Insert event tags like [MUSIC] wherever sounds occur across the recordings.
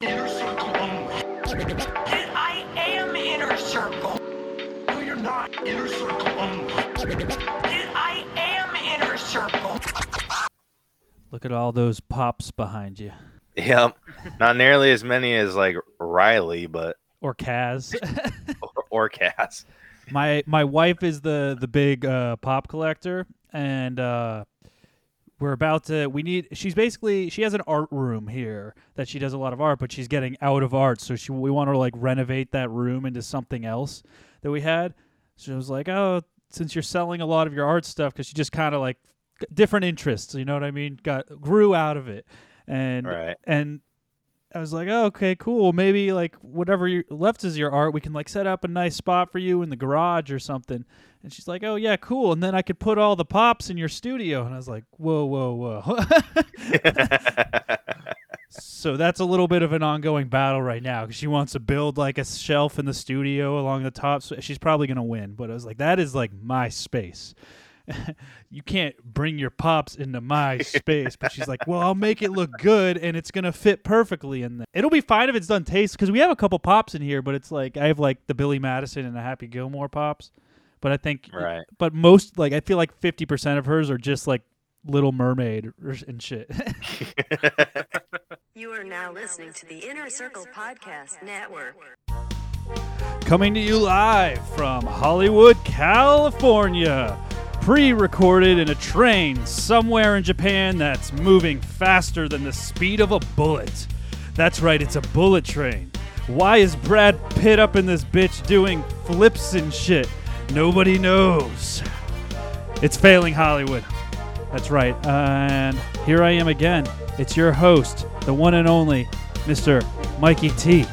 Inner circle only. And I am inner circle. No, you're not. Inner circle only. And I am inner circle. Look at all those pops behind you. Yep. Not nearly as many as like Riley, but Or Kaz. [LAUGHS] or, or Cass. my my wife is the the big uh, pop collector, and uh, we're about to. We need. She's basically she has an art room here that she does a lot of art, but she's getting out of art, so she we want to like renovate that room into something else that we had. So was like, oh, since you're selling a lot of your art stuff, because she just kind of like different interests, you know what I mean? Got grew out of it, and Right. and I was like, oh, okay, cool. Maybe like whatever you left is your art, we can like set up a nice spot for you in the garage or something. And she's like, oh yeah, cool. And then I could put all the pops in your studio. And I was like, whoa, whoa, whoa. [LAUGHS] so that's a little bit of an ongoing battle right now because she wants to build like a shelf in the studio along the top. So she's probably gonna win. But I was like, that is like my space. [LAUGHS] you can't bring your pops into my space. But she's like, well, I'll make it look good and it's gonna fit perfectly in there. It'll be fine if it's done taste because we have a couple pops in here, but it's like I have like the Billy Madison and the Happy Gilmore pops. But I think, Right. But most like I feel like fifty percent of hers are just like Little Mermaid and shit. [LAUGHS] You are now listening to the Inner Circle Podcast Network. Coming to you live from Hollywood, California. Pre recorded in a train somewhere in Japan that's moving faster than the speed of a bullet. That's right, it's a bullet train. Why is Brad Pitt up in this bitch doing flips and shit? Nobody knows. It's failing Hollywood. That's right. and here I am again. It's your host, the one and only Mr. Mikey T.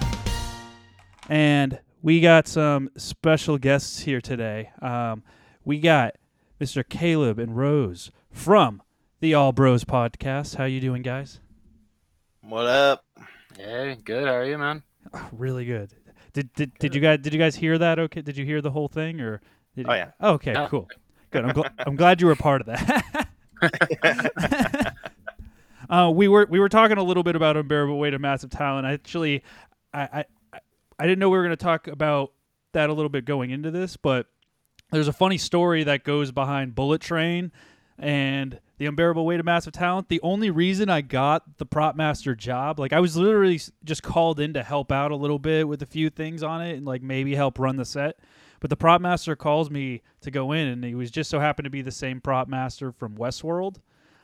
And we got some special guests here today. Um, we got Mr. Caleb and Rose from the All Bros podcast. How you doing, guys? what up? Hey, good. How are you, man? Oh, really good. Did, did did you guys did you guys hear that? Okay, did you hear the whole thing or? Did Oh, yeah. Oh, okay, Yeah. cool. Good. I'm, gl- I'm glad you were part of that. [LAUGHS] uh, we were we were talking a little bit about unbearable weight of massive talent. Actually, I I, I- I didn't know we were going to talk about that a little bit going into this, but there's a funny story that goes behind Bullet Train and the unbearable weight of massive talent. The only reason I got the prop master job, like I was literally just called in to help out a little bit with a few things on it and like maybe help run the set. But the prop master calls me to go in, and he was just so happened to be the same prop master from Westworld.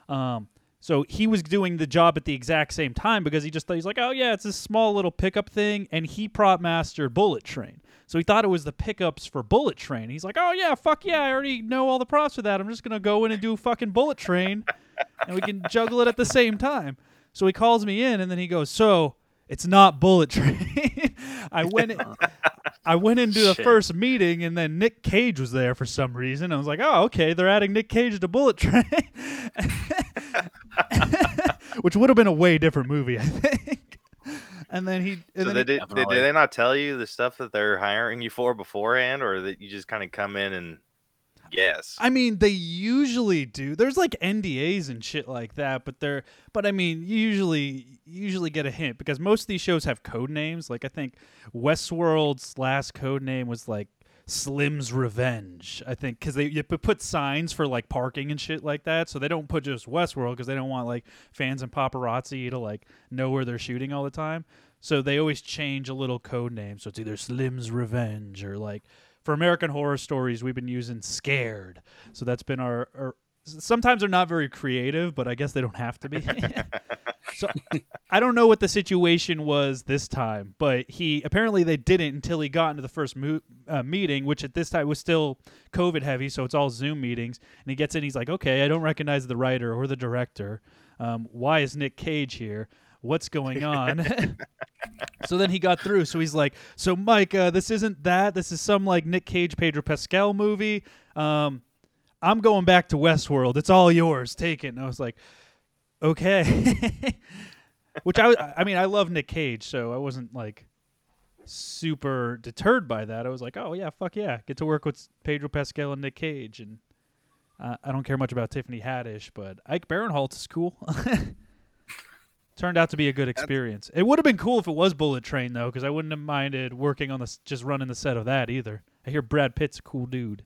Um, so he was doing the job at the exact same time because he just thought he's like, oh yeah, it's this small little pickup thing, and he prop mastered Bullet Train. So he thought it was the pickups for Bullet Train. He's like, oh yeah, fuck yeah, I already know all the props for that. I'm just gonna go in and do fucking Bullet Train, and we can [LAUGHS] juggle it at the same time. So he calls me in, and then he goes, so it's not Bullet Train. [LAUGHS] I went. I went into the Shit. first meeting and then Nick Cage was there for some reason. I was like, oh, okay, they're adding Nick Cage to Bullet Train, [LAUGHS] which would have been a way different movie, I think. And then he, and So then they he- did, did, did they not tell you the stuff that they're hiring you for beforehand, or that you just kind of come in and guess? I mean, they usually do. There's like NDAs and shit like that, but they're, but I mean, you usually, you usually get a hint because most of these shows have code names. Like I think Westworld's last code name was like Slim's Revenge. I think because they put signs for like parking and shit like that, so they don't put just Westworld because they don't want like fans and paparazzi to like know where they're shooting all the time. So they always change a little code name. So it's either Slim's Revenge or like for American Horror Stories, we've been using Scared. So that's been our. our sometimes they're not very creative, but I guess they don't have to be. [LAUGHS] [LAUGHS] so I don't know what the situation was this time, but he apparently they didn't until he got into the first mo- uh, meeting, which at this time was still COVID heavy, so it's all Zoom meetings. And he gets in, he's like, "Okay, I don't recognize the writer or the director. Um, why is Nick Cage here? What's going on?" [LAUGHS] So then he got through. So he's like, "So Mike, uh, this isn't that. This is some like Nick Cage, Pedro Pascal movie. Um, I'm going back to Westworld. It's all yours. Take it." And I was like, "Okay." [LAUGHS] Which I, I mean, I love Nick Cage, so I wasn't like super deterred by that. I was like, "Oh yeah, fuck yeah, get to work with Pedro Pascal and Nick Cage." And uh, I don't care much about Tiffany Haddish, but Ike Barinholtz is cool. [LAUGHS] Turned out to be a good experience. It would have been cool if it was Bullet Train though, because I wouldn't have minded working on this, just running the set of that either. I hear Brad Pitt's a cool dude.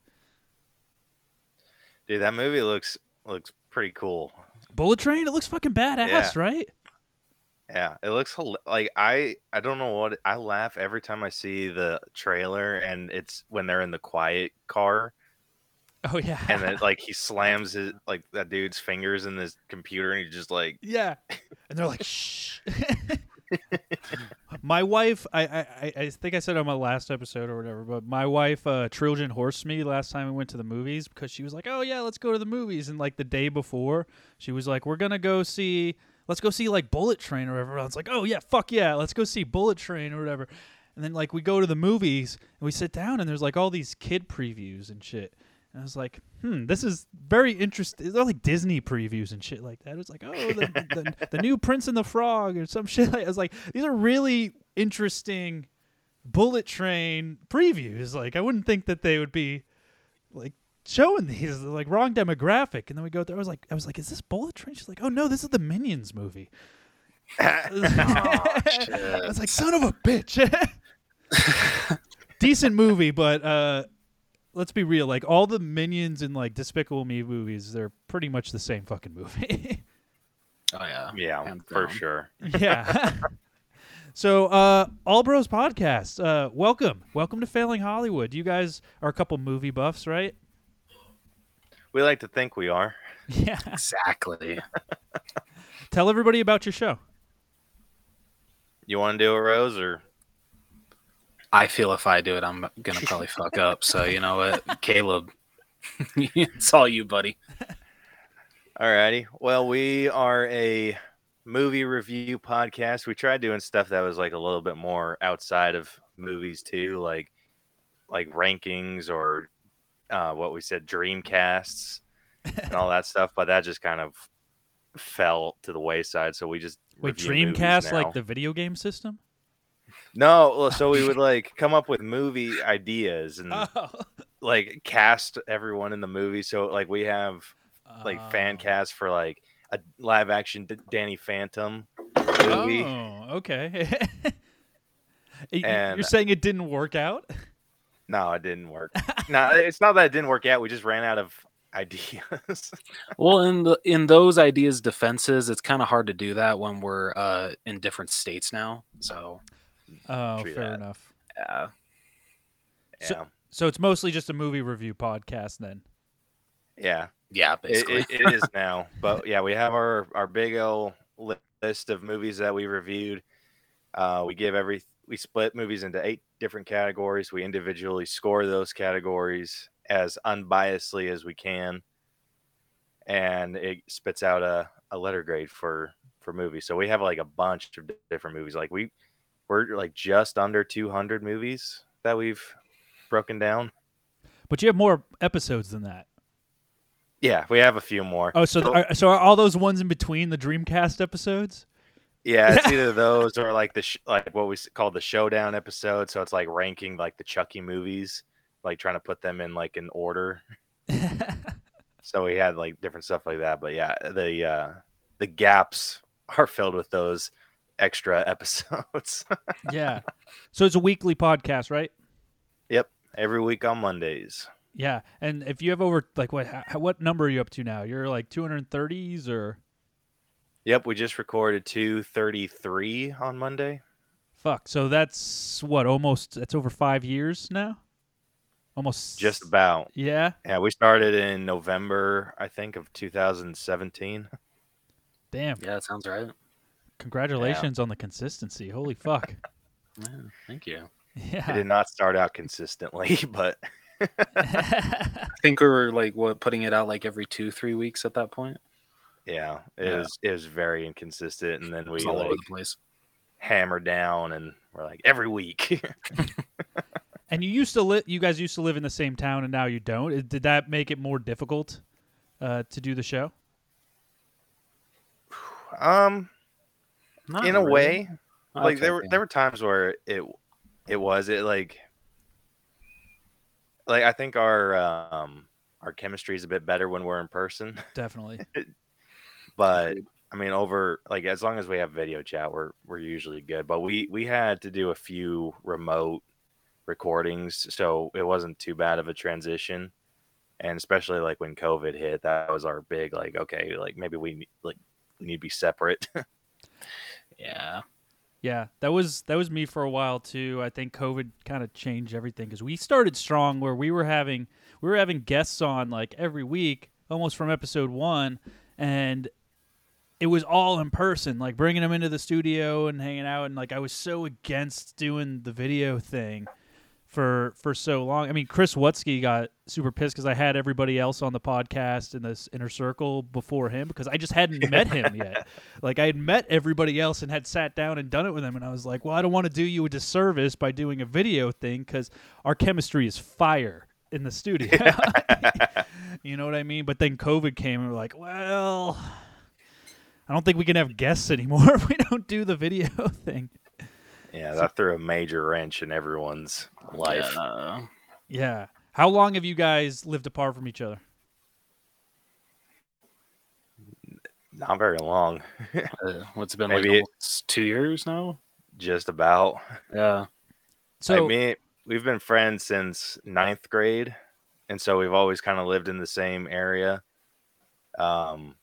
Dude, that movie looks looks pretty cool. Bullet Train, it looks fucking badass, Yeah. right? Yeah, it looks like I I don't know what I laugh every time I see the trailer and it's when they're in the quiet car Oh yeah, and then like he [LAUGHS] slams his like that dude's fingers in his computer and he just like yeah, and they're like, shh. [LAUGHS] [LAUGHS] my wife, I, I, I- think I said on my last episode or whatever, but my wife, uh, Trojan horsed me last time we went to the movies because she was like, "Oh yeah, let's go to the movies." And like the day before, she was like, "We're gonna go see, let's go see like Bullet Train or whatever." I was like, "Oh yeah, fuck yeah, let's go see Bullet Train or whatever." And then like we go to the movies and we sit down and there's like all these kid previews and shit. And I was like, hmm, this is very interesting. They're like Disney previews and shit like that. It was like, oh, the, the, [LAUGHS] the new Prince and the Frog or some [LAUGHS] shit. Like, I was like, these are really interesting Bullet Train previews. Like, I wouldn't think that they would be like showing these like wrong demographic. And then we go there. I was like, I was like, is this Bullet Train? She's like, oh no, this is the Minions movie. [LAUGHS] I was like, son of a bitch. Decent movie, but uh, let's be real. Like all the Minions and like Despicable Me movies, they're pretty much the same fucking movie. [LAUGHS] Oh yeah. yeah, Hands for down. sure. yeah. [LAUGHS] so, uh, All Bros Podcast, uh, welcome, welcome to Failing Hollywood. You guys are a couple movie buffs, right? We like to think we are. [LAUGHS] Yeah. Exactly. Tell everybody about your show. You want to do a Rose, or I feel if I do it, I'm gonna probably fuck up. So you know what, Caleb, [LAUGHS] it's all you, buddy. Alrighty. Well, we are a movie review podcast. We tried doing stuff that was like a little bit more outside of movies too, like like rankings or uh, what we said, dreamcasts and all that stuff. But that just kind of fell to the wayside. So we just Wait, Dreamcast, like the video game system? No. So we would like come up with movie ideas and [LAUGHS] Oh. like cast everyone in the movie. So like we have like fan Oh. cast for like a live action D- Danny Phantom movie. Oh, okay. [LAUGHS] You- You're saying it didn't work out? No, it didn't work. [LAUGHS] no, it's not that it didn't work out. We just ran out of ideas. Well, in the in those ideas defenses, it's kind of hard to do that when we're uh, in different states now. So Oh, True fair that. enough. uh, yeah, So- So it's mostly just a movie review podcast then. yeah, yeah, basically. it, it is now. [LAUGHS] But yeah, we have our our big old list of movies that we reviewed. Uh, we give every we split movies into eight different categories. We individually score those categories as unbiasedly as we can, and it spits out a, a letter grade for for movies. So we have like a bunch of different movies. Like we we're like just under 200 movies that we've broken down. But you have more episodes than that. Yeah, we have a few more. Oh, so are, so are all those ones in between the Dreamcast episodes? Yeah, it's [LAUGHS] either those or like the sh- like what we call the showdown episode. So it's like ranking like the Chucky movies, like trying to put them in like an order. [LAUGHS] So we had like different stuff like that. But yeah, the uh the gaps are filled with those extra episodes. yeah. [LAUGHS] So it's a weekly podcast, right? yep, every week on Mondays. Yeah. And if you have over like what how, what number are you up to now? You're like 230s or Yep, we just recorded 233 on Monday. fuck. So that's what almost that's over 5 years now? Almost Just about. Yeah. Yeah, we started in November, I think, of 2017. Damn. yeah, that sounds right. Congratulations on the consistency. Holy fuck. [LAUGHS] Yeah, thank you. I Yeah. did not start out consistently, [LAUGHS] but [LAUGHS] I think we were like what putting it out like every two, three weeks at that point. yeah, it Yeah. was it was very inconsistent. And then we all like over the place. hammer down, and we're like every week. And you used to live. You guys used to live in the same town, and now you don't. Did that make it more difficult uh, to do the show? um, Not in a really. way, like Okay, there were yeah. there were times where it it was it like like I think our um our chemistry is a bit better when we're in person, [LAUGHS] Definitely. but I mean, over like as long as we have video chat, we're we're usually good. But we we had to do a few remote recordings, so it wasn't too bad of a transition. And especially like when COVID hit, that was our big like okay, like maybe we like we need to be separate. [LAUGHS] Yeah. Yeah, that was that was me for a while too. I think COVID kind of changed everything because we started strong where we were having we were having guests on like every week, almost from episode one, and it was all in person, like bringing them into the studio and hanging out. And like I was so against doing the video thing for for so long. I mean, Chris Wutsky got super pissed because I had everybody else on the podcast in this inner circle before him because I just hadn't met him yet. [LAUGHS] Like I had met everybody else and had sat down and done it with them, and I was like, well, I don't want to do you a disservice by doing a video thing because our chemistry is fire in the studio. [LAUGHS] you know what I mean? But then COVID came, and we're like, well. I don't think we can have guests anymore if [LAUGHS] we don't do the video thing. Yeah, that threw a major wrench in everyone's life. Yeah. Yeah. How long have you guys lived apart from each other? Not very long, [LAUGHS] Uh, what's it been Maybe like it- two years now? just about. Yeah. So I mean, we've been friends since ninth grade, and so we've always kind of lived in the same area. Um,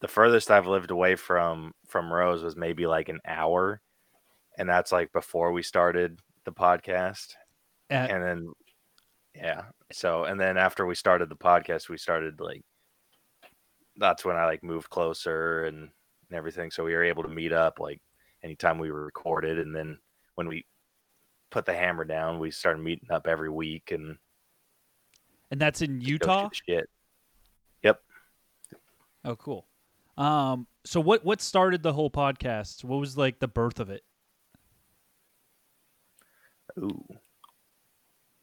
the furthest I've lived away from from Rose was maybe like an hour, and that's like before we started the podcast. at, And then, yeah. So, and then after we started the podcast, we started like that's when I like moved closer and and everything. So we were able to meet up like anytime we were recorded, and then when we put the hammer down, we started meeting up every week and and that's in Utah. Shit. Yep. Oh, cool. Um, so what what started the whole podcast? What was like the birth of it? Ooh.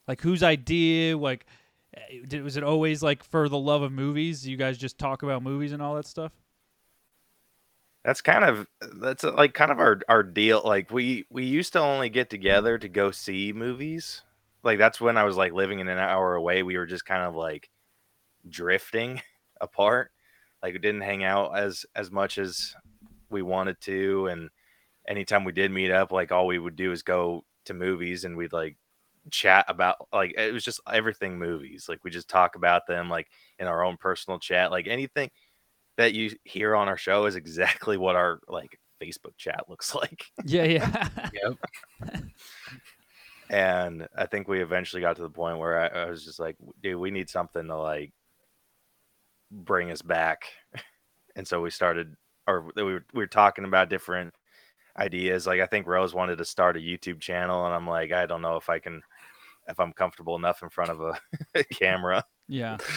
Like whose idea? Like, eh, did, was it always like for the love of movies? You guys just talk about movies and all that stuff. That's kind of that's uh, like kind of our our deal. Like we we used to only get together to go see movies. Like that's when I was like living in an hour away. We were just kind of like drifting [LAUGHS] apart. Like we didn't hang out as as much as we wanted to. And anytime we did meet up, like all we would do is go to movies and we'd like chat about like it was just everything movies. Like we just talk about them like in our own personal chat. Like anything that you hear on our show is exactly what our like Facebook chat looks [LAUGHS] like. Yeah, yeah. Yep. And I think we eventually got to the point where I, I was just like, dude, we need something to like bring us back. [LAUGHS] And so we started, or we were, we were talking about different ideas. Like I think Rose wanted to start a YouTube channel, and I'm like, I don't know if I can, if I'm comfortable enough in front of a [LAUGHS] camera. yeah. [SIGHS]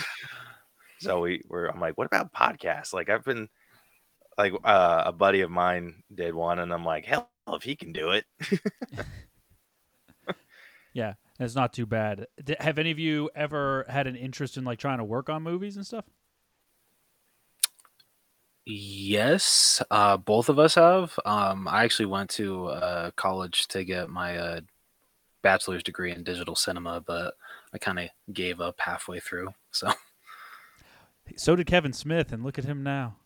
So we were, I'm like, what about podcasts? Like I've been, like uh, a buddy of mine did one, and I'm like, hell, if he can do it, [LAUGHS] Yeah, it's not too bad. Have any of you ever had an interest in like trying to work on movies and stuff? Yes, uh, both of us have. Um, I actually went to uh, college to get my uh, bachelor's degree in digital cinema, but I kind of gave up halfway through. So So did Kevin Smith, and look at him now.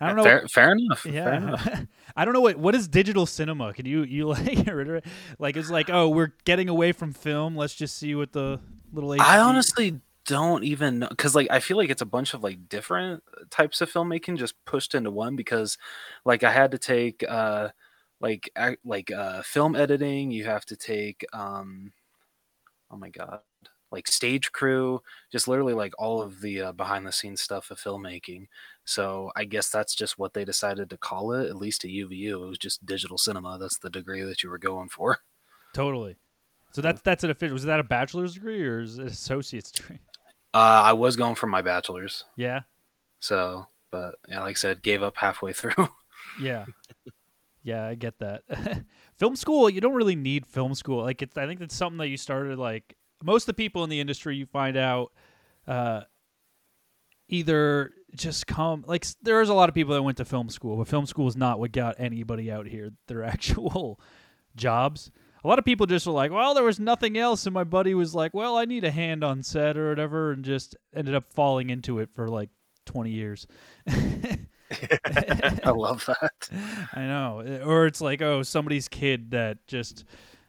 I don't [LAUGHS] know. fair, fair enough. Fair Yeah, [LAUGHS] enough. I don't know what what is digital cinema. Can you you [LAUGHS] like get rid of it? Like it's like oh we're getting away from film. Let's just see what the little. I HD honestly don't even know because like I feel like it's a bunch of like different types of filmmaking just pushed into one because like I had to take uh like ac- like uh film editing, you have to take um oh my god like stage crew just literally like all of the uh, behind the scenes stuff of filmmaking so i guess that's just what they decided to call it at least at UVU it was just digital cinema that's the degree that you were going for totally. So that's that's an official. Was that a bachelor's degree or is it associate's degree? Uh i was going for my bachelor's Yeah, So, but yeah, like I said, gave up halfway [LAUGHS] through. yeah, yeah. I get that. [LAUGHS] film school. You don't really need film school. Like it's. I think it's something that you started like most of the people in the industry. You find out. Uh, either just come like there's a lot of people that went to film school but film school is not what got anybody out here their [LAUGHS] actual jobs a lot of people just were like well there was nothing else and my buddy was like well i need a hand on set or whatever and just ended up falling into it for like 20 years [LAUGHS] I love that. [LAUGHS] I know. Or it's like, oh, somebody's kid that just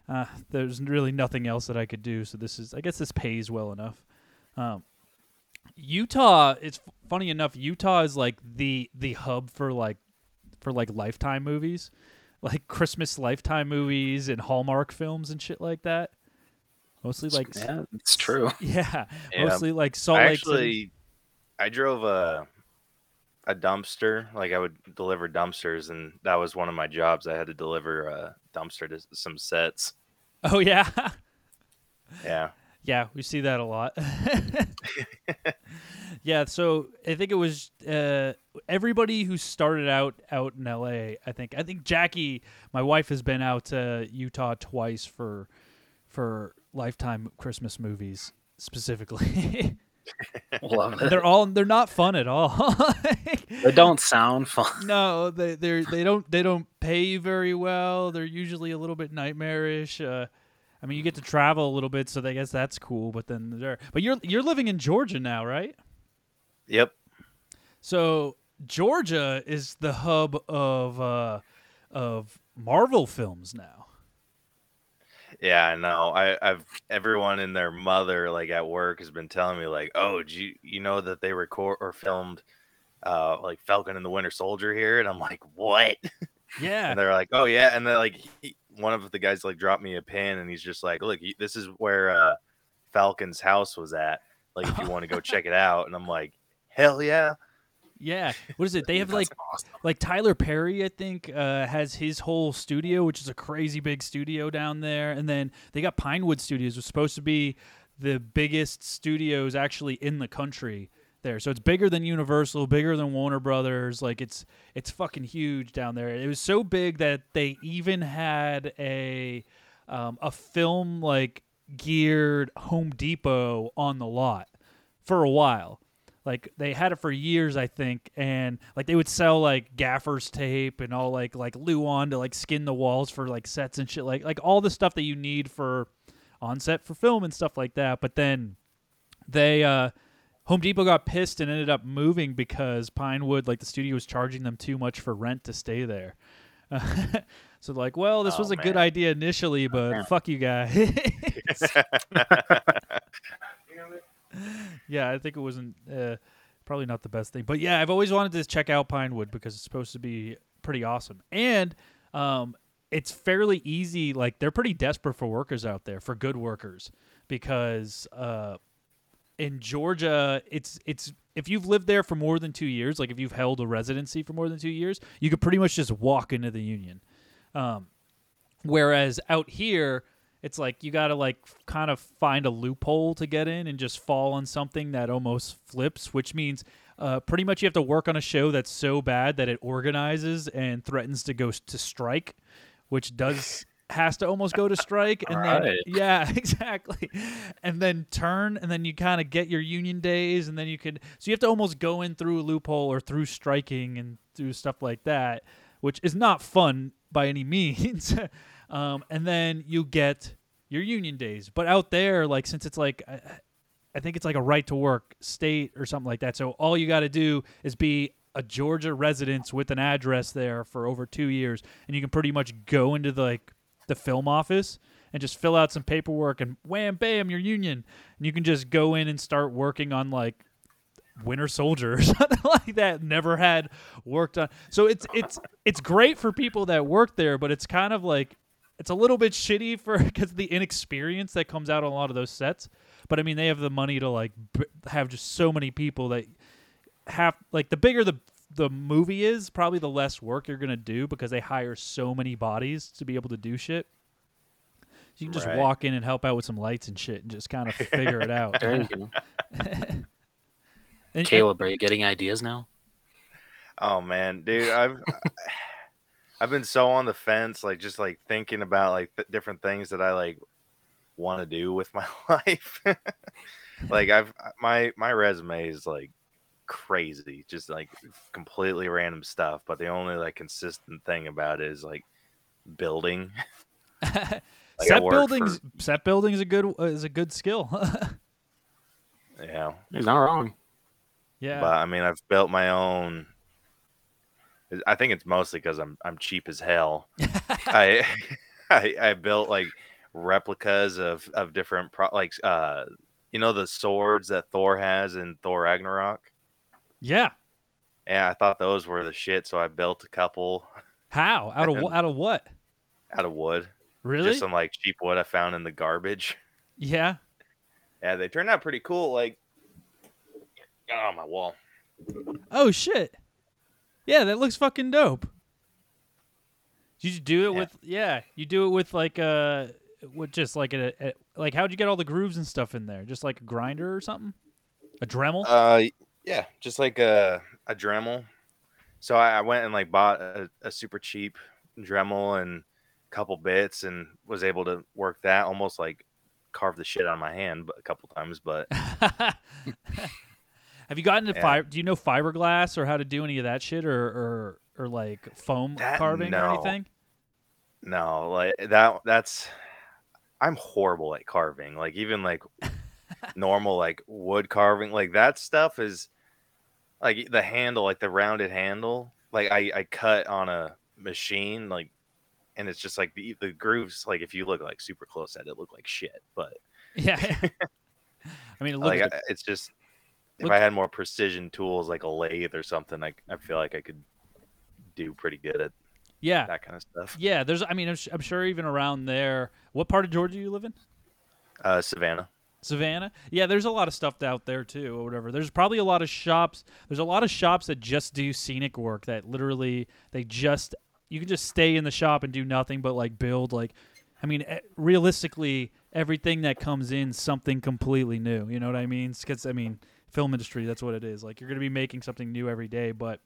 uh, there's really nothing else that I could do. So this is, I guess, this pays well enough. Um, Utah. It's funny enough. Utah is like the the hub for like for like Lifetime movies, like Christmas Lifetime movies and Hallmark films and shit like that. Mostly like yeah, it's true. [LAUGHS] yeah, Yeah. mostly like Salt I Lake City. actually, I drove a a dumpster. Like I would deliver dumpsters, and that was one of my jobs. I had to deliver a dumpster to some sets. Oh yeah, [LAUGHS] Yeah, yeah, we see that a lot. [LAUGHS] [LAUGHS] yeah, so I think it was uh, everybody who started out out in L.A. I think I think Jackie, my wife, has been out to Utah twice for for Lifetime Christmas movies specifically. [LAUGHS] love it. they're all they're not fun at all. They don't sound fun. no, they they they don't they don't pay you very well. They're usually a little bit nightmarish. Uh, I mean, you get to travel a little bit, so I guess that's cool. But then there, but you're you're living in Georgia now, right? yep. So Georgia is the hub of uh, of Marvel films now. Yeah, I know. I, I've everyone and their mother, like at work, has been telling me, like, "Oh, do you, you know that they record or filmed, uh, like Falcon and the Winter Soldier here?" And I'm like, "What?" [LAUGHS] Yeah, And they're like, "Oh yeah." And they're like he, one of the guys like dropped me a pin, and he's just like, "Look, this is where uh, Falcon's house was at. Like, if you want to go check it out." And I'm like, "Hell yeah!" yeah. What is it? They have like awesome. like Tyler Perry, I think, uh, has his whole studio, which is a crazy big studio down there. And then they got Pinewood Studios, which was supposed to be the biggest studios actually in the country there. So it's bigger than Universal, bigger than Warner Brothers. Like it's it's fucking huge down there. It was so big that they even had a um, a film like geared Home Depot on the lot for a while. Like they had it for years, I think, and like they would sell like gaffer's tape and all like like Luan to like skin the walls for like sets and shit, like like all the stuff that you need for on set for film and stuff like that. But then they uh Home Depot got pissed and ended up moving because Pinewood, like the studio, was charging them too much for rent to stay there. [LAUGHS] so like, well, this Oh, was a good idea initially, but man. fuck you guys. [LAUGHS] yeah, I think it wasn't uh, probably not the best thing, but yeah, I've always wanted to check out Pinewood because it's supposed to be pretty awesome, and um, it's fairly easy. Like they're pretty desperate for workers out there, for good workers, because uh, in Georgia, it's it's if you've lived there for more than two years, like if you've held a residency for more than two years, you could pretty much just walk into the union. Um, whereas out here, it's like you got to like kind of find a loophole to get in and just fall on something that almost flips, which means uh, pretty much you have to work on a show that's so bad that it organizes and threatens to go to strike, which does [LAUGHS] has to almost go to strike [LAUGHS] and then Right. yeah [LAUGHS] exactly. And then turn and then you kind of get your union days and then you could so you have to almost go in through a loophole or through striking and through stuff like that which is not fun by any [LAUGHS] means. Um, and then you get your union days. But out there like since it's like I, I think it's like a right to work state or something like that so all you got to do is be a Georgia resident with an address there for over two years, and you can pretty much go into the, like the film office and just fill out some paperwork, and wham, bam, your union, and you can just go in and start working on like Winter Soldier or [LAUGHS] something like that. Never had worked on, so it's it's it's great for people that work there, but it's kind of like it's a little bit shitty for [LAUGHS] because the inexperience that comes out on a lot of those sets. But I mean, they have the money to like b- have just so many people that have like the bigger the the movie is, probably the less work you're gonna do because they hire so many bodies to be able to do shit. So you can just Right. walk in and help out with some lights and shit and just kind of [LAUGHS] figure it out. There you go. And- [LAUGHS] and- Caleb, are you getting ideas now? Oh man, dude, I've [LAUGHS] I've been so on the fence, like just like thinking about like th- different things that I like want to do with my life. like I've my my resume is like crazy, just like completely random stuff. But the only like consistent thing about it is like building. [LAUGHS] I set work buildings set building is a good is a good skill. [LAUGHS] Yeah, He's not wrong. yeah. but I mean, I've built my own I think it's mostly because I'm I'm cheap as hell. [LAUGHS] I, I I built like replicas of of different pro like uh you know the swords that Thor has in Thor Ragnarok. Yeah. Yeah, I thought those were the shit, so I built a couple How? Out of out of what? out of wood. Really? Just some like cheap wood I found in the garbage. [LAUGHS] yeah. Yeah, they turned out pretty cool. Like, got on my wall. Oh shit. Yeah, that looks fucking dope. Did you do it Yeah. with yeah, you do it with like uh with just like a, a like how'd you get all the grooves and stuff in there? Just like a grinder or something? A Dremel? Uh, yeah, just like a a Dremel. So I, I went and like bought a, a super cheap Dremel and a couple bits, and was able to work that almost like carve the shit out of my hand, but a couple times. But [LAUGHS] Have you gotten to Yeah. fiber do you know fiberglass or how to do any of that shit or or, or like foam That- carving or anything? no, like that. That's I'm horrible at carving. Like even like [LAUGHS] normal like wood carving, like that stuff is like the handle, like the rounded handle. Like I I cut on a machine, like, and it's just like the the grooves. Like if you look like super close at it, look like shit. But Yeah. [LAUGHS] [LAUGHS] I mean, it looks like I, it's just if I had more precision tools, like a lathe or something, like I feel like I could do pretty good at yeah. that kind of stuff. Yeah, there's I mean I'm, I'm sure even around there. What part of Georgia you live in? Uh, Savannah. Savannah. Yeah, there's a lot of stuff out there too, or whatever. There's probably a lot of shops. There's a lot of shops that just do scenic work that literally they just you can just stay in the shop and do nothing but like build like I mean eh, realistically everything that comes in something completely new. You know what I mean? Cuz I mean film industry that's what it is. Like you're going to be making something new every day, but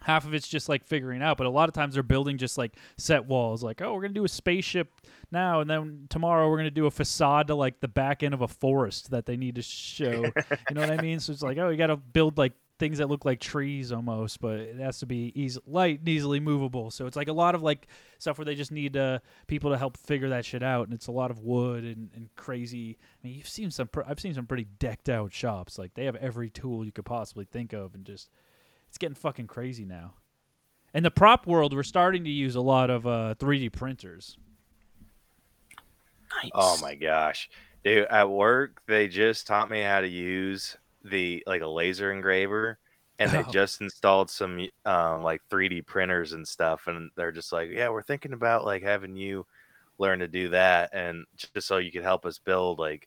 half of it's just like figuring out but a lot of times they're building just like set walls like oh we're going to do a spaceship now and then tomorrow we're going to do a facade to like the back end of a forest that they need to show. [LAUGHS] You know what i mean? So it's like oh you got to build like things that look like trees almost but it has to be easy light and easily movable. So it's like a lot of like stuff where they just need uh, people to help figure that shit out and it's a lot of wood and, and crazy. I mean you've seen some pr- i've seen some pretty decked out shops. Like they have every tool you could possibly think of and just it's getting fucking crazy now in the prop world we're starting to use a lot of uh, 3d printers Nice. Oh my gosh, dude! At work, they just taught me how to use the like a laser engraver, and they [LAUGHS] Oh. just installed some um, like 3D printers and stuff, and they're just like, yeah, we're thinking about like having you learn to do that, and just so you could help us build like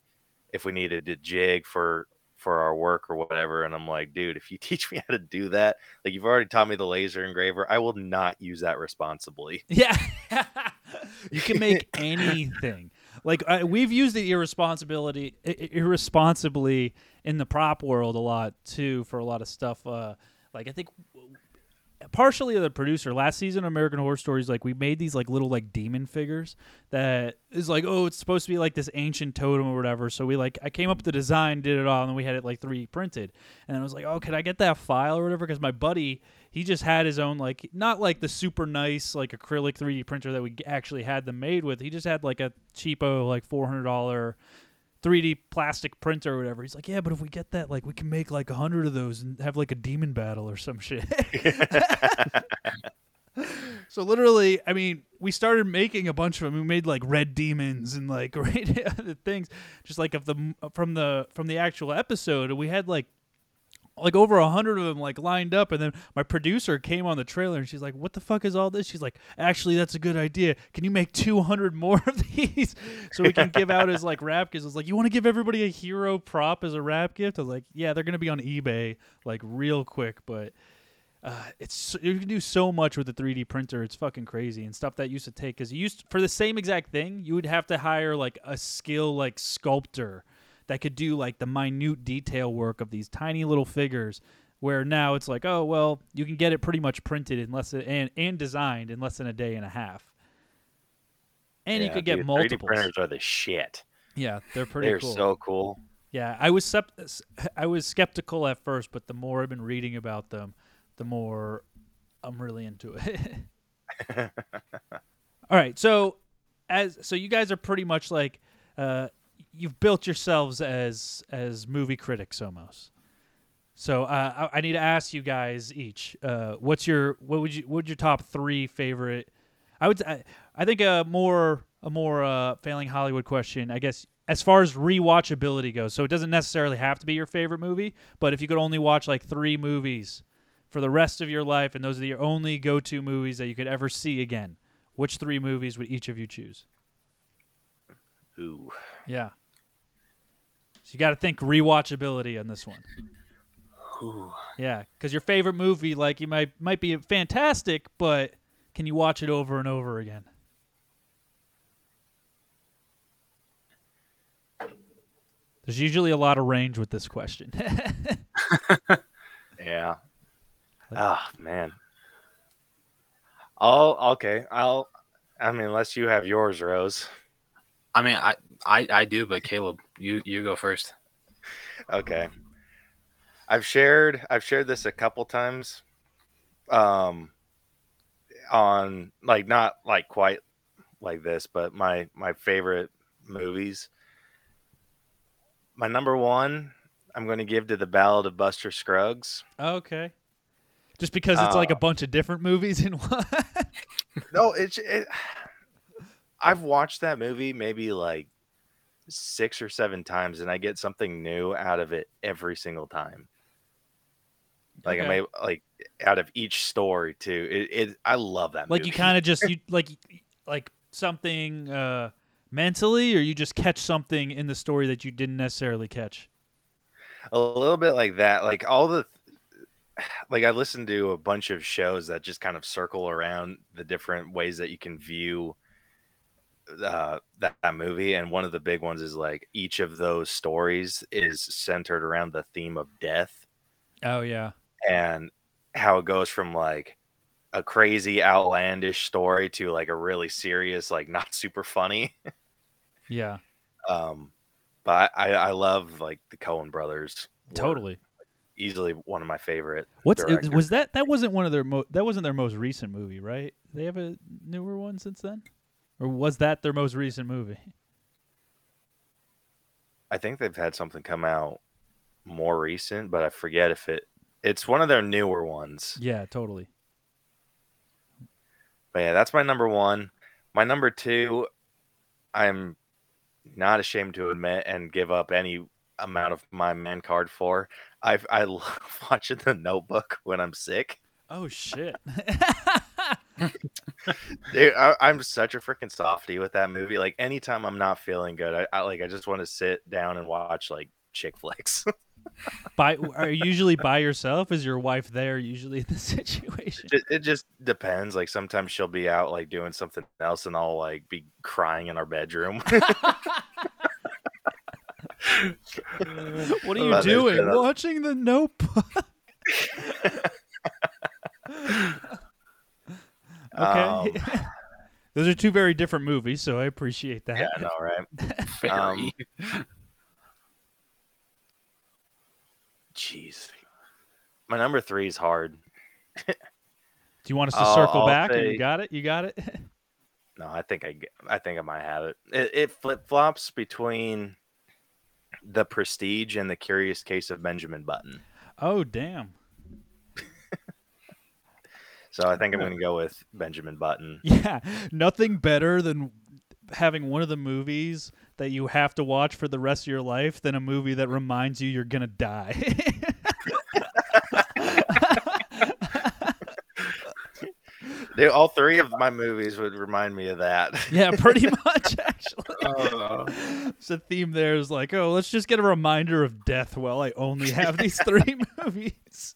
if we needed to jig for for our work or whatever. And I'm like, dude, if you [LAUGHS] teach me how to do that, like you've already taught me the laser engraver, I will not use that responsibly. Yeah. [LAUGHS] you can make anything. Like uh, we've used it irresponsibility i- i- irresponsibly in the prop world a lot too for a lot of stuff uh like I think partially the producer last season American Horror Stories like we made these like little like demon figures that is like oh it's supposed to be like this ancient totem or whatever. So we like I came up with the design did it all and then we had it like 3D printed. And I was like oh can I get that file or whatever? Because my buddy he just had his own like not like the super nice like acrylic 3D printer that we actually had them made with. He just had like a cheapo like $400 3D plastic printer or whatever. He's like, yeah, but if we get that, like, we can make like a hundred of those and have like a demon battle or some shit. [LAUGHS] so literally, I mean, we started making a bunch of them. We made like red demons and like [LAUGHS] right things, just like of the from the from the actual episode. We had like like over a hundred of them like lined up and then my producer came on the trailer and she's like what the fuck is all this? She's like actually that's a good idea. Can you make 200 more of these [LAUGHS] so we can give out as like wrap gifts? It's like you want to give everybody a hero prop as a wrap gift? I was like yeah they're gonna be on ebay like real quick but uh, it's you can do so much with the 3D printer. It's fucking crazy and stuff that used to take because you used for the same exact thing you would have to hire like a skill like sculptor that could do like the minute detail work of these tiny little figures. Where now it's like, oh well, you can get it pretty much printed in less than, and and designed in less than a day and a half, and you could get dude, 3D printers are the shit. Yeah, they're pretty They're cool. so cool. Yeah, I was sep- [LAUGHS] I was skeptical at first, but the more I've been reading about them, the more I'm really into it. [LAUGHS] [LAUGHS] All right, so as so you guys are pretty much like uh, you've built yourselves as as movie critics almost. So uh, I, I need to ask you guys each, uh, what's your what would you what would your top three favorite? I would I, I think a more a more uh, failing Hollywood question. I guess as far as rewatchability goes, so it doesn't necessarily have to be your favorite movie, but if you could only watch like three movies for the rest of your life, and those are your only go to movies that you could ever see again, which three movies would each of you choose? Ooh. Yeah. So you got to think rewatchability on this one. Ooh. Yeah, because your favorite movie, like you might might be fantastic, but can you watch it over and over again? There's usually a lot of range with this question. [LAUGHS] Yeah. Oh man. Oh, okay. I'll. I mean, unless you have yours, Rose. I mean, I, I I do, but Caleb, you you go first. Okay. I've shared. I've shared this a couple times. Um. On like not like quite like this, but my my favorite movies. My number one, I'm going to give to the Ballad of Buster Scruggs. okay. Just because it's like a Uh, bunch of different movies in one. No, it's it, I've watched that movie maybe like six or seven times, and I get something new out of it every single time. Like I Okay. may like out of each story too. It, it I love that. like movie. you kind of just [LAUGHS] you like like something uh mentally or you just catch something in the story that you didn't necessarily catch. a little bit like that. Like all the [SIGHS] like I listened to a bunch of shows that just kind of circle around the different ways that you can view uh, that, that movie, and one of the big ones is like each of those stories is centered around the theme of death Oh yeah. and how it goes from like a crazy outlandish story to like a really serious like [LAUGHS] not super funny Yeah. um but i i love like the Coen brothers Totally. easily one of my favorite What's directors. was that? That wasn't one of their mo- that wasn't their most recent movie, right? They have a newer one since then, or was that their most recent movie? I think they've had something come out more recent, but I forget if it it's one of their newer ones. Yeah, totally. But yeah, that's my number one. My number two, I'm not ashamed to admit and give up any amount of my man card for. I I [LAUGHS] love watching The Notebook when I'm sick. Oh shit. [LAUGHS] Dude, I, I'm such a freaking softy with that movie. Like anytime I'm not feeling good, I, I like I just want to sit down and watch like chick flicks. [LAUGHS] by are you usually by yourself? Is your wife there usually in the [LAUGHS] situation? it, it just depends. Like sometimes she'll be out like doing something else, and I'll like be crying in our bedroom. [LAUGHS] what are oh, you doing? Watching the Notebook. Okay. Um, [LAUGHS] Those are two very different movies, so I appreciate that. yeah, I know, right? [LAUGHS] Very. Um, Jeez, my number three is hard. Do you want us to [LAUGHS] I'll- circle I'll back? Say- you got it. You got it. No, I think I, I think I might have it. It, it flip flops between the Prestige and the Curious Case of Benjamin Button. oh damn. So I think I'm going to go with Benjamin Button. [LAUGHS] Yeah, nothing better than having one of the movies that you have to watch for the rest of your life than a movie that reminds you you're gonna die. [LAUGHS] Dude, all three of my movies would remind me of that. [LAUGHS] yeah, pretty much. Actually, Uh, it's a theme. There is like, oh, let's just get a reminder of death while I only have these three movies.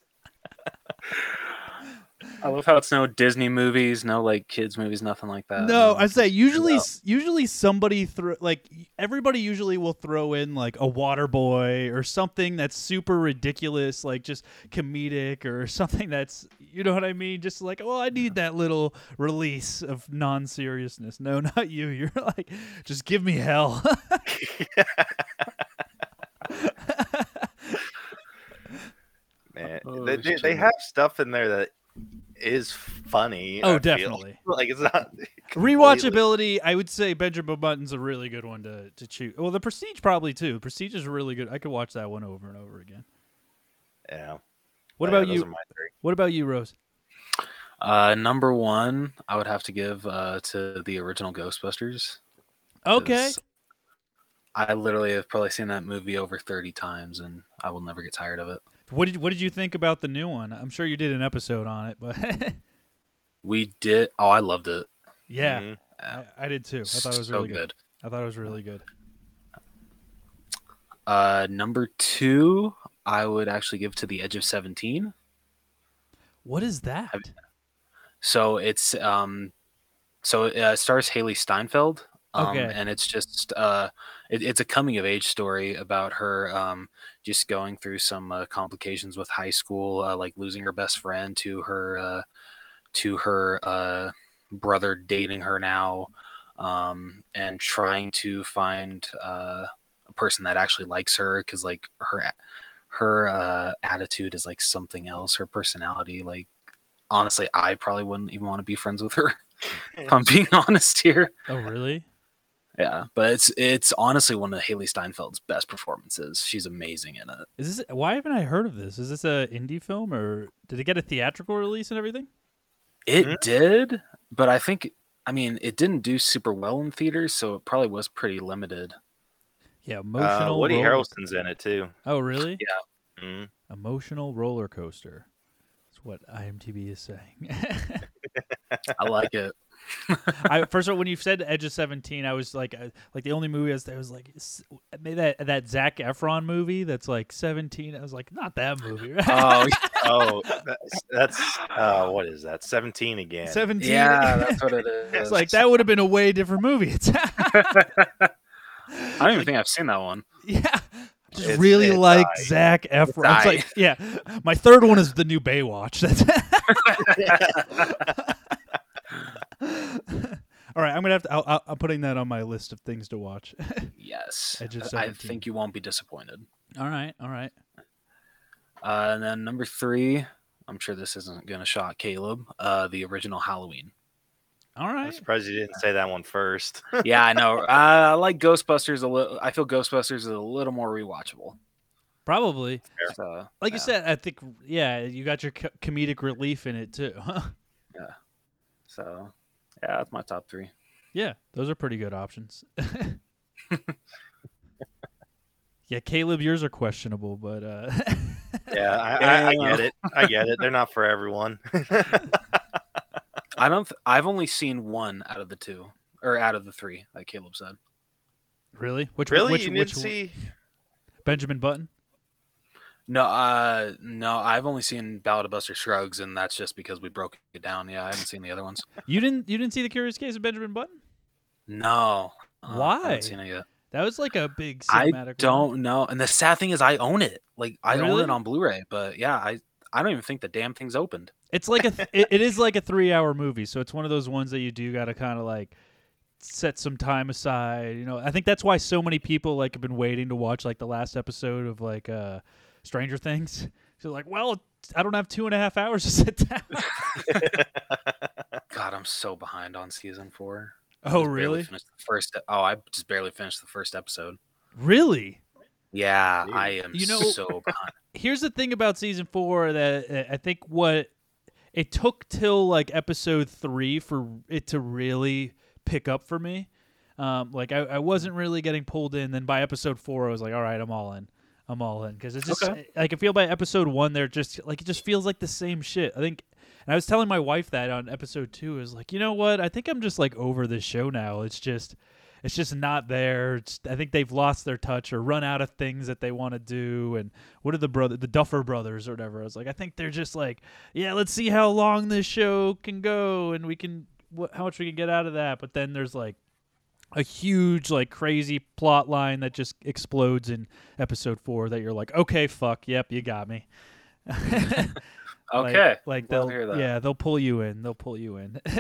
I love how it's no Disney movies, no like kids movies, nothing like that. No, I say usually, No. usually somebody throw like everybody usually will throw in like a water boy or something that's super ridiculous, like just comedic or [LAUGHS] something that's you know what I mean. Just like, well, I need that little release of non seriousness. No, [LAUGHS] not you. You're like, just give me hell. [LAUGHS] Man, Oh, they, they, they have stuff in there that is funny. Oh, I feel. definitely. [LAUGHS] Like it's not [LAUGHS] completely- Rewatchability, I would say Benjamin Button's a really good one to to choose. Well, the Prestige probably too. Prestige is really good. I could watch that one over and over again. Yeah. What yeah, about you? are my three. What about you, Rose? Uh, number one, I would have to give uh, to the original Ghostbusters. Okay. I literally have probably seen that movie over 30 times and I will never get tired of it. What did What did you think about the new one? I'm sure you did an episode on it, but [LAUGHS] We did. Oh, I loved it. yeah, Mhm. I, I did too. I thought it was so really good. I thought it was really good. Uh, number two, I would actually give to The Edge of 17. What is that? So it's um, so it uh, stars Hailee Steinfeld. Um, Okay. And it's just uh, it, it's a coming of age story about her um, just going through some uh, complications with high school, uh, like losing her best friend to her uh, to her uh, brother dating her now, um, and trying to find uh, a person that actually likes her because like her her uh, attitude is like something else. Her personality, like honestly, I probably wouldn't even want to be friends with her. [LAUGHS] if I'm [LAUGHS] being [LAUGHS] honest here. Oh, really? Yeah, but it's it's honestly one of Hailee Steinfeld's best performances. She's amazing in it. Is this? Why haven't I heard of this? Is this a indie film or did it get a theatrical release and everything? It Mhm. did, but I think I mean it didn't do super well in theaters, so it probably was pretty limited. Yeah, Uh, emotional. Woody roller- Harrelson's in it too. Oh, really? Mhm. Emotional roller coaster. That's what IMDb is saying. [LAUGHS] I like it. I first of all, when you said Edge of Seventeen, I was like, uh, like the only movie I was, I was like, maybe that that Zac Efron movie that's like seventeen. I was like, not that movie. Right? Oh [LAUGHS] Oh, that's, that's uh, what is that? Seventeen again. Seventeen. yeah, that's what it [LAUGHS] is. It's like that would have been a way different movie. [LAUGHS] It's I don't even think I've seen that one. yeah. Just It's- really it's like aight. Zac Efron. It's aight. like, yeah. My third one is the new Baywatch. That's [LAUGHS] all right. I'm gonna have to. I'll, I'll, I'm putting that on my list of things to watch. Yes, Edge [LAUGHS] of I think you won't be disappointed. all right. All right. Uh, and then number three, I'm sure this isn't gonna shock Caleb. Uh, the original Halloween. All right. I'm surprised you didn't say that one first. [LAUGHS] yeah, I know. Uh, I like Ghostbusters a little. I feel Ghostbusters is a little more rewatchable. Probably. So, Like you said, I think. Yeah, you got your co- comedic relief in it too. Yeah. So, yeah, that's my top three. yeah, those are pretty good options. [LAUGHS] [LAUGHS] yeah, Caleb, yours are questionable, but uh, [LAUGHS] yeah, I, I, I get it. I get it. They're not for everyone. I don't. Th- I've only seen one out of the two, or out of the three, like Caleb said. really, which really, Which, you which didn't one? see? Benjamin Button? No, uh, no, I've only seen Ballad of Buster Scruggs, and that's just because we broke it down. Yeah, I haven't seen the other ones. You didn't. You didn't see the Curious Case of Benjamin Button? No, uh, I Why? haven't seen it yet. That was like a big I cinematic. one. don't know. And the sad thing is, I own it. Like I own it on Blu-ray, but yeah, I I don't even think the damn thing's opened. It's like a. Th- it, it is like a three-hour movie, so it's one of those ones that you do got to kind of like set some time aside. You know, I think that's why so many people like have been waiting to watch like the last episode of like uh Stranger Things. So like, well, I don't have two and a half hours to sit down. [LAUGHS] God, I'm so behind on season four. Oh, really? finished the first. Oh, I just barely finished the first episode. Really? Yeah, Dude. I am You know- so behind. [LAUGHS] here's the thing about season four that uh, I think what it took till like episode three for it to really pick up for me. Um, like I, I wasn't really getting pulled in. Then by episode four, I was like, all right, I'm all in. I'm all in because it's just Okay. like I can feel by episode one, they're just like it just feels like the same shit. I think, and I was telling my wife that on episode two, is like, you know what? I think I'm just like over this show now. It's just, it's just not there. It's, I think they've lost their touch or run out of things that they want to do. And what are the brother, the Duffer brothers or whatever? I was like, I think they're just like, yeah, let's see how long this show can go and we can, what, how much we can get out of that. But then there's like a huge, like crazy plot line that just explodes in episode four. That you're like, okay, fuck, yep, you got me. [LAUGHS] Okay, like, Love they'll to hear that. yeah they'll pull you in they'll pull you in [LAUGHS] Dude,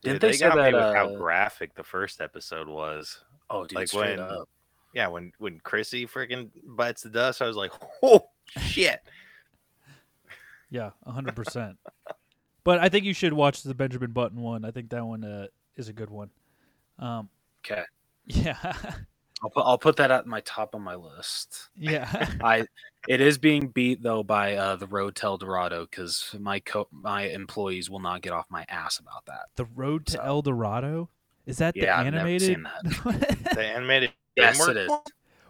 Didn't they they say got me that, with how uh, graphic the first episode was. Oh, dude, Like straight when- up. Yeah, when when Chrissy freaking bites the dust, I was like, oh shit. yeah 100% but i think you should watch the benjamin button one i think that one uh, is a good one um Okay, yeah [LAUGHS] I'll put I'll put that at my top of my list. Yeah. [LAUGHS] I it is being beat though by uh, the Road to El Dorado because my co- my employees will not get off my ass about that. the Road to So- El Dorado. Is that Yeah, the I've never animated? seen that. [LAUGHS] The animated. Yes, framework it is. one?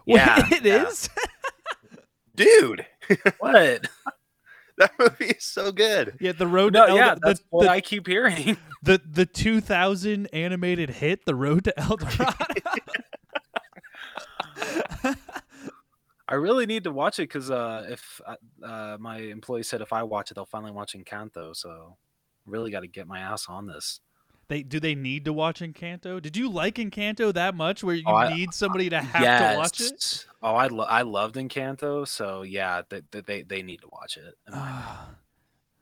Wait, Yeah, it yeah. is? dude. What? [LAUGHS] That movie is so good. yeah, the Road No, to El yeah, that's the, what the, I keep hearing. [LAUGHS] the the 2000 animated hit, The Road to El Dorado. [LAUGHS] I really need to watch it because uh, if uh, uh, my employee said if I watch it, they'll finally watch Encanto. So really got to get my ass on this. They do they need to watch Encanto? Did you like Encanto that much where you Oh, I- need somebody to have to watch it? Oh, I lo- I loved Encanto. So yeah, they they, they, they need to watch it. in my opinion.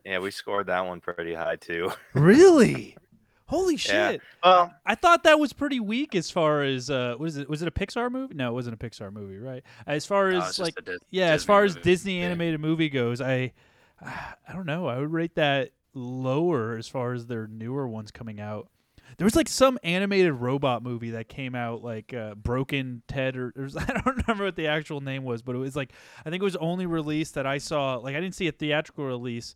Yeah, we scored that one pretty high too. really? [LAUGHS] Holy Yeah. shit. Well, I thought that was pretty weak as far as uh was it was it a Pixar movie? No, it wasn't a Pixar movie, right? As far as it's like just a Dis- yeah, as Disney far as movie. Disney Yeah. animated movie goes, I [SIGHS] I don't know. I would rate that lower as far as their newer ones coming out. There was like some animated robot movie that came out like uh, Broken Ted or, or [LAUGHS] I don't remember what the actual name was, but it was like I think it was only released that I saw like I didn't see a theatrical release.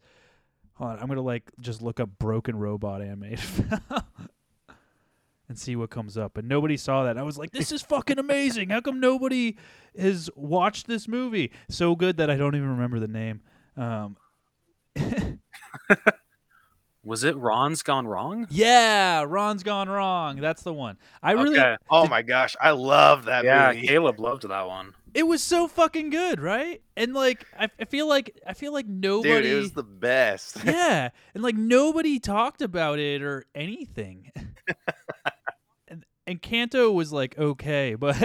Hold on, I'm gonna like just look up Broken Robot animated [LAUGHS] and see what comes up. And nobody saw that. I was like, this is fucking amazing. How come nobody has watched this movie? So good that I don't even remember the name. Um, [LAUGHS] Was it Ron's Gone Wrong? yeah, Ron's Gone Wrong. That's the one. I really, Okay. oh my gosh, I love that Yeah, movie. Caleb loved that one. it was so fucking good, right? And like, I, I feel like, I feel like nobody. Dude, it was the best. [LAUGHS] yeah, and like nobody talked about it or anything. [LAUGHS] and, and Encanto was like okay, [LAUGHS] but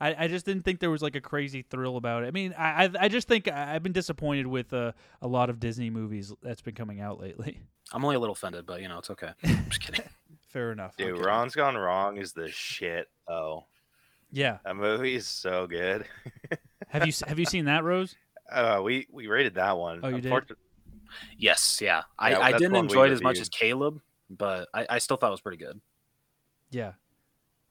I, I just didn't think there was like a crazy thrill about it. I mean, I I, I just think I, I've been disappointed with uh, a lot of Disney movies that's been coming out lately. [LAUGHS] I'm only a little offended, but you know it's okay. [LAUGHS] I'm just kidding. Fair enough. Dude, Okay. Ron's Gone Wrong is the shit. Oh, Yeah. that movie is so good. Have you have you seen that Rose? Uh, we we rated that one. Oh, you did? Yes, yeah. I, Yeah, I that's didn't enjoy it as much as Caleb, but I, I still thought it was pretty good. Yeah.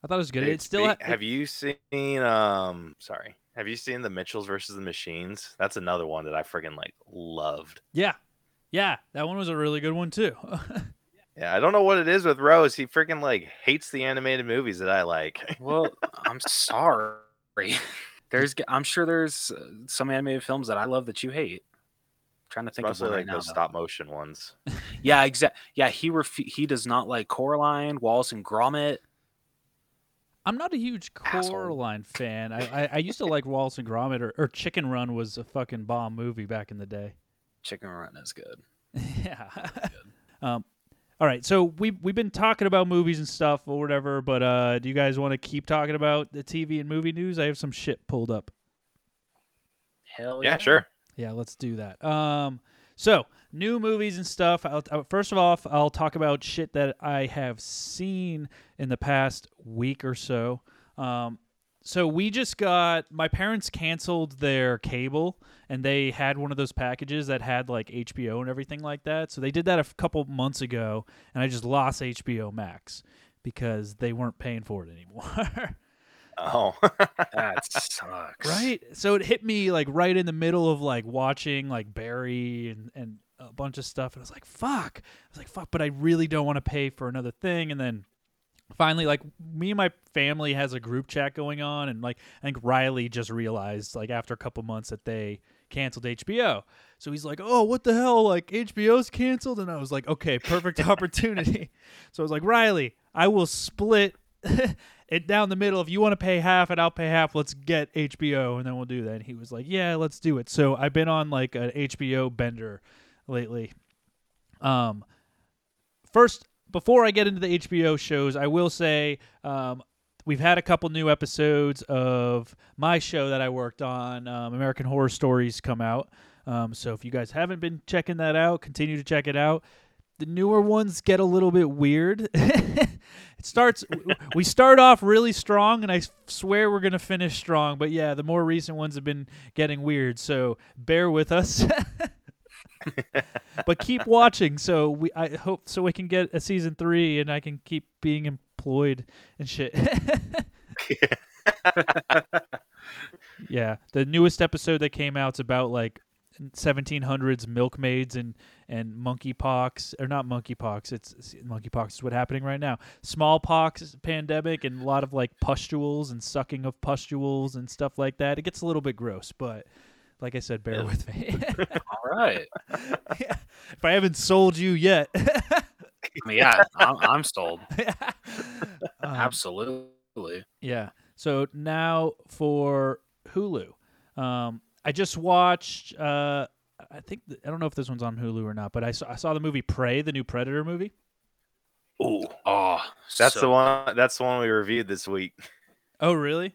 I thought it was good. Dude, It still ha- have you seen um sorry. Have you seen the Mitchells versus the Machines? That's another one that I freaking like loved. Yeah. Yeah, that one was a really good one too. [LAUGHS] Yeah, I don't know what it is with Rose. He freaking like hates the animated movies that I like. [LAUGHS] Well, I'm sorry. There's, I'm sure there's uh, some animated films that I love that you hate. Trying to think of Mostly one right like now. those though. stop motion ones. [LAUGHS] Yeah, exact. Yeah, he refu- he does not like Coraline, Wallace and Gromit. I'm not a huge Asshole. Coraline fan. I, I, I used to [LAUGHS] like Wallace and Gromit or, or Chicken Run was a fucking bomb movie back in the day. Chicken Run is good. [LAUGHS] yeah. um, all right, so we we've been talking about movies and stuff or whatever, but uh, do you guys want to keep talking about the TV and movie news? I have some shit pulled up. Hell Yeah, sure. Yeah, let's do that. Um, so new movies and stuff. I'll, i first of all, I'll talk about shit that I have seen in the past week or so. Um, so we just got my parents canceled their cable, and they had one of those packages that had like HBO and everything like that. So they did that a couple months ago, and I just lost HBO Max because they weren't paying for it anymore. [LAUGHS] Oh, That [LAUGHS] sucks. right? So it hit me like right in the middle of like watching like barry and and a bunch of stuff and i was like fuck. I was like fuck but i really don't want to pay for another thing and then finally like me and my family has a group chat going on and like i think riley just realized like after a couple months that they canceled hbo so he's like oh what the hell? Like hbo's canceled? And i was like okay perfect [LAUGHS] opportunity. So i was like riley i will split [LAUGHS] it down the middle. If you want to pay half and I'll pay half, let's get HBO and then we'll do that. And he was like, Yeah, let's do it. So I've been on like an HBO bender lately. Um first before I get into the HBO shows, I will say um we've had a couple new episodes of my show that I worked on, um, American Horror Stories come out. Um, so if you guys haven't been checking that out, continue to check it out. The newer ones get a little bit weird. [LAUGHS] it starts we start off really strong and I swear we're going to finish strong, but yeah, the more recent ones have been getting weird, so bear with us. [LAUGHS] but keep watching so we I hope so we can get a season 3 and I can keep being employed and shit. [LAUGHS] Yeah, the newest episode that came out's about like 1700s milkmaids and and monkeypox or not monkeypox. It's, monkeypox is what's happening right now. Smallpox pandemic and a lot of like pustules and sucking of pustules and stuff like that. It gets a little bit gross, but like I said, bear Yeah. with me. [LAUGHS] [LAUGHS] All right. Yeah. If I haven't sold you yet, [LAUGHS] yeah, I'm, I'm sold. Um, Absolutely. Yeah. So now for Hulu, um, I just watched. Uh, I think th- I don't know if this one's on Hulu or not, but I saw I saw the movie Prey, the new Predator movie. Ooh, Oh, that's so the one. That's the one we reviewed this week. Oh, really?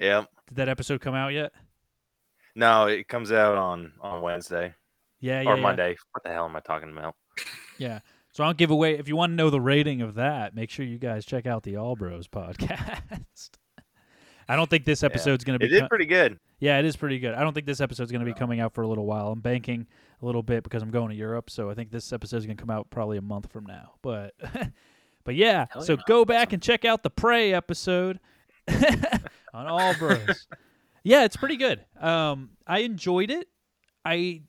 Yep. Did that episode come out yet? No, it comes out on on Wednesday Yeah, yeah, or yeah. Monday. What the hell am I talking about? Yeah. So I'll give away. If you want to know the rating of that, make sure you guys check out the All Bros podcast. [LAUGHS] I don't think this episode's going to be. did co- pretty good. Yeah, it is pretty good. I don't think this episode's going to be coming out for a little while. I'm banking a little bit because I'm going to Europe, so I think this episode's going to come out probably a month from now. But [LAUGHS] but yeah, Hell so yeah. go back and check out the Prey episode [LAUGHS] on All Bros. [LAUGHS] yeah, it's pretty good. Um I enjoyed it. I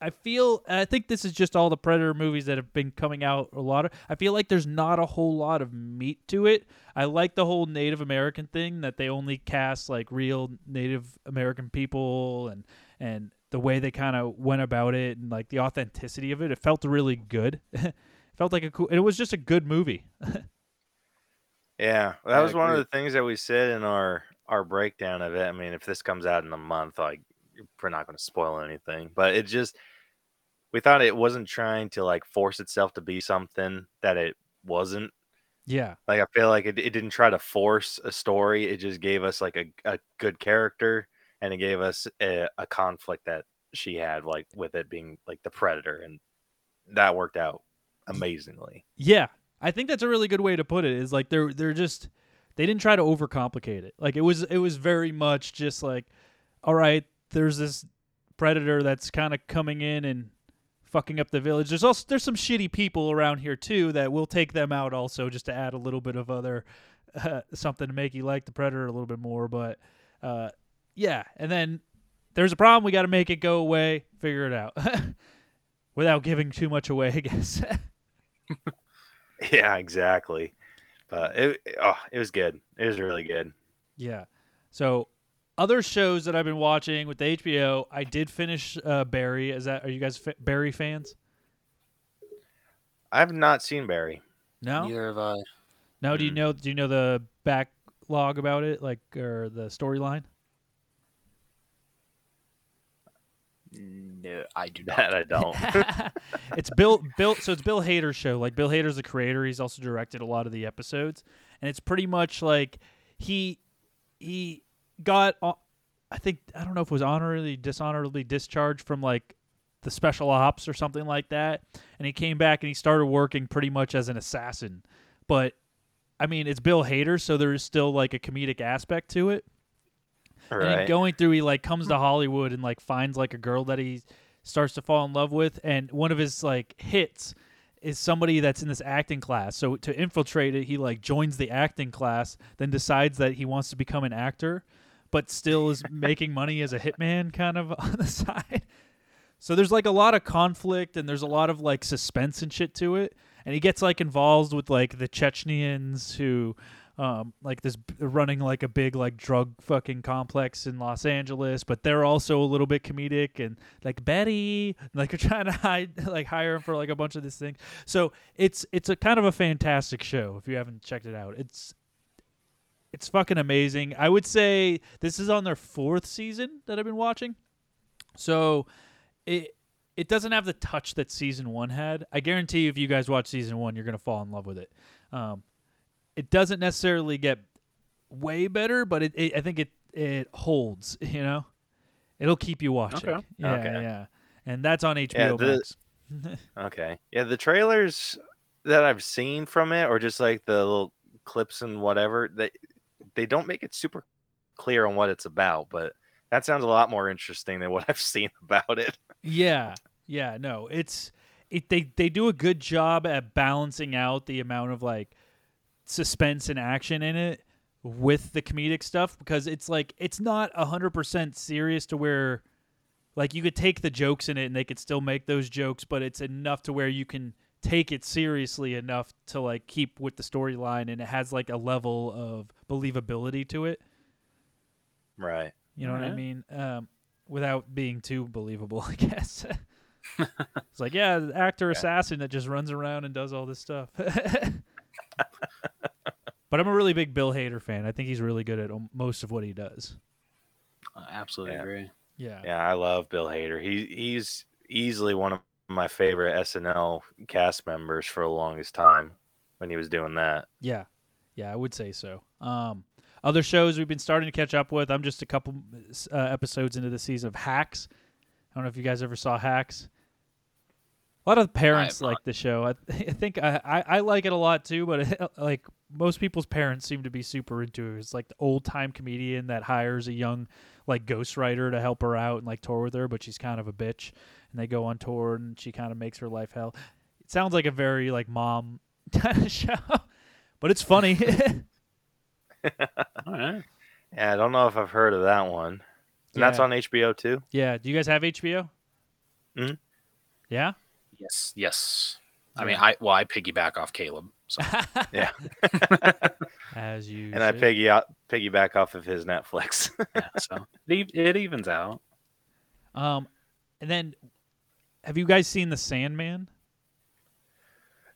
I feel I think this is just all the Predator movies that have been coming out a lot of I feel like there's not a whole lot of meat to it. I like the whole Native American thing that they only cast like real Native American people and and the way they kind of went about it and like the authenticity of it. It felt really good. [LAUGHS] it felt like a cool it was just a good movie. [LAUGHS] Yeah, that I was one of the things that we said in our our breakdown of it. I mean, if this comes out in a month, like we're not going to spoil anything, but it just we thought it wasn't trying to like force itself to be something that it wasn't. yeah. Like I feel like it, it didn't try to force a story. It just gave us like a, a good character and it gave us a, a conflict that she had like with it being like the predator and that worked out amazingly. Yeah, I think that's a really good way to put it. Is like they're they're just they didn't try to overcomplicate it. Like it was it was very much just like, all right, there's this predator that's kind of coming in and fucking up the village. There's also there's some shitty people around here too that we'll take them out also just to add a little bit of other uh, [LAUGHS] something to make you like the predator a little bit more. But uh, yeah, and then there's a problem. We got to make it go away. Figure it out [LAUGHS] without giving too much away. I guess. Yeah, exactly. But it oh, it was good. It was really good. Yeah. So other shows that I've been watching with the HBO, I did finish uh, Barry. Is that are you guys fa- Barry fans? I've not seen Barry. No. Neither have I. No. Do you Mm. know? Do you know the backlog about it, like or the storyline? No, I do not. I don't. [LAUGHS] it's Bill. Bill. So it's Bill Hader's show. Like Bill Hader's the creator. He's also directed a lot of the episodes, and it's pretty much like he he got. I think I don't know if it was honorably dishonorably discharged from like the special ops or something like that, and he came back and he started working pretty much as an assassin. But I mean, it's Bill Hader, so there is still like a comedic aspect to it. And right. going through, he like comes to Hollywood and like finds like a girl that he starts to fall in love with, and one of his like hits is somebody that's in this acting class. So to infiltrate it, he like joins the acting class, then decides that he wants to become an actor, but still is making money as a hitman kind of [LAUGHS] on the side. So there's like a lot of conflict and there's a lot of like suspense and shit to it. And he gets like involved with like the Chechnyans who um like this running like a big like drug fucking complex in Los Angeles, but they're also a little bit comedic and like Betty like are trying to hide [LAUGHS] like hire him for like a bunch of this thing. So it's it's a kind of a fantastic show if you haven't checked it out. It's it's fucking amazing. I would say this is on their fourth season that I've been watching. So it it doesn't have the touch that season one had. I guarantee you, if you guys watch season one, you're gonna fall in love with it. Um, it doesn't necessarily get way better, but it, it I think it it holds. [LAUGHS] You know, it'll keep you watching. Okay. Yeah, Okay. yeah, and that's on HBO Yeah, the- Max. [LAUGHS] Okay. Yeah, the trailers that I've seen from it, or just like the little clips and whatever, they they don't make it super clear on what it's about. But that sounds a lot more interesting than what I've seen [LAUGHS] about it. Yeah, yeah, no, it's it. They they do a good job at balancing out the amount of like suspense and action in it with the comedic stuff because it's like it's not hundred percent serious to where like you could take the jokes in it and they could still make those jokes, but it's enough to where you can take it seriously enough to like keep with the storyline and it has like a level of believability to it. Right. You know what I mean? Um, without being too believable, [LAUGHS] I guess. [LAUGHS] it's like, yeah, the actor assassin that just runs around and does all this stuff. [LAUGHS] but I'm a really big Bill Hader fan. I think he's really good at um, most of what he does. I absolutely Yeah. agree. Yeah. Yeah, I love Bill Hader. He he's easily one of my favorite SNL cast members for the longest time when he was doing that. Yeah. Yeah, I would say so. Um, other shows we've been starting to catch up with. I'm just a couple uh, episodes into the season of Hacks. I don't know if you guys ever saw Hacks. A lot of parents like the show. I, [LAUGHS] I think I, I, I like it a lot too, but [LAUGHS] like most people's parents seem to be super into it. It's like the old time comedian that hires a young like ghostwriter to help her out and like tour with her, but she's kind of a bitch. And they go on tour and she kind of makes her life hell. It sounds like a very like mom kind [LAUGHS] of show, but it's funny. [LAUGHS] All right. Yeah, I don't know if I've heard of that one. And that's on HBO too. yeah. Do you guys have HBO? Mhm. Yeah. Yes. Yes. I mean, I well, I piggyback off Caleb. So [LAUGHS] Yeah. As you And I piggy out piggyback off of his Netflix. yeah, so it, it evens out. Um, and then have you guys seen The Sandman?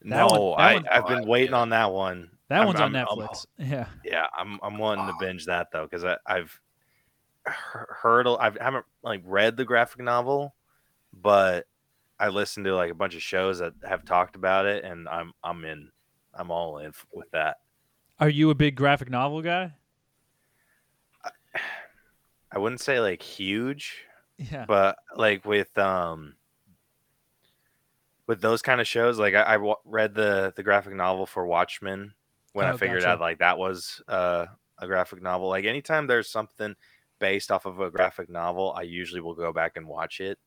That no, one- I, one- I've been waiting yeah. on that one. That I'm- one's on I'm- I'm- Netflix. [LAUGHS] yeah. yeah, I'm I'm wanting to binge that though because I've he- heard a- I haven't like read the graphic novel, but I listened to like a bunch of shows that have talked about it, and I'm I'm in. I'm all in with that. Are you a big graphic novel guy? I [SIGHS] wouldn't say like huge, Yeah. but like with um with those kind of shows, like I, I read the the graphic novel for Watchmen when I Oh, figured gotcha. out like that was uh, a graphic novel. Like anytime there's something based off of a graphic novel, I usually will go back and watch it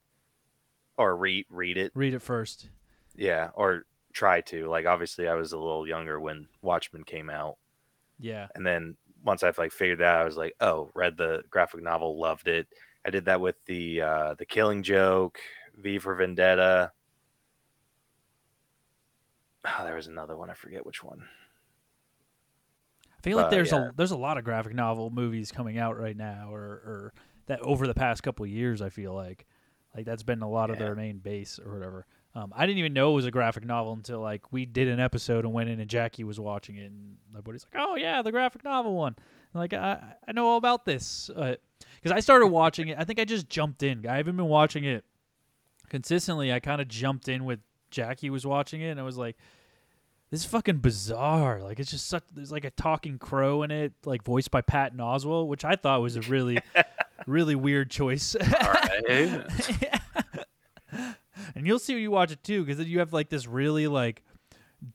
or read read it. Read it first. Yeah, or try to. Like obviously, I was a little younger when Watchmen came out, Yeah. and then once I've like figured that, out, I was like, oh, read the graphic novel, loved it. I did that with the uh, the Killing Joke, V for Vendetta. Oh, there was another one. I forget which one. I feel like But, there's yeah. a there's a lot of graphic novel movies coming out right now, or or that over the past couple of years. I feel like like that's been a lot of their main base or whatever. Um, I didn't even know it was a graphic novel until like we did an episode and went in and Jackie was watching it and everybody's like, "Oh yeah, the graphic novel one." I'm like I I know all about this uh, because I started watching it. I think I just jumped in. I haven't been watching it consistently. I kind of jumped in with Jackie was watching it and I was like, this is fucking bizarre. Like it's just such. There's like a talking crow in it, like voiced by Patton Oswalt, which I thought was a really, [LAUGHS] really weird choice. All right. [LAUGHS] and you'll see when you watch it too, because then you have like this really like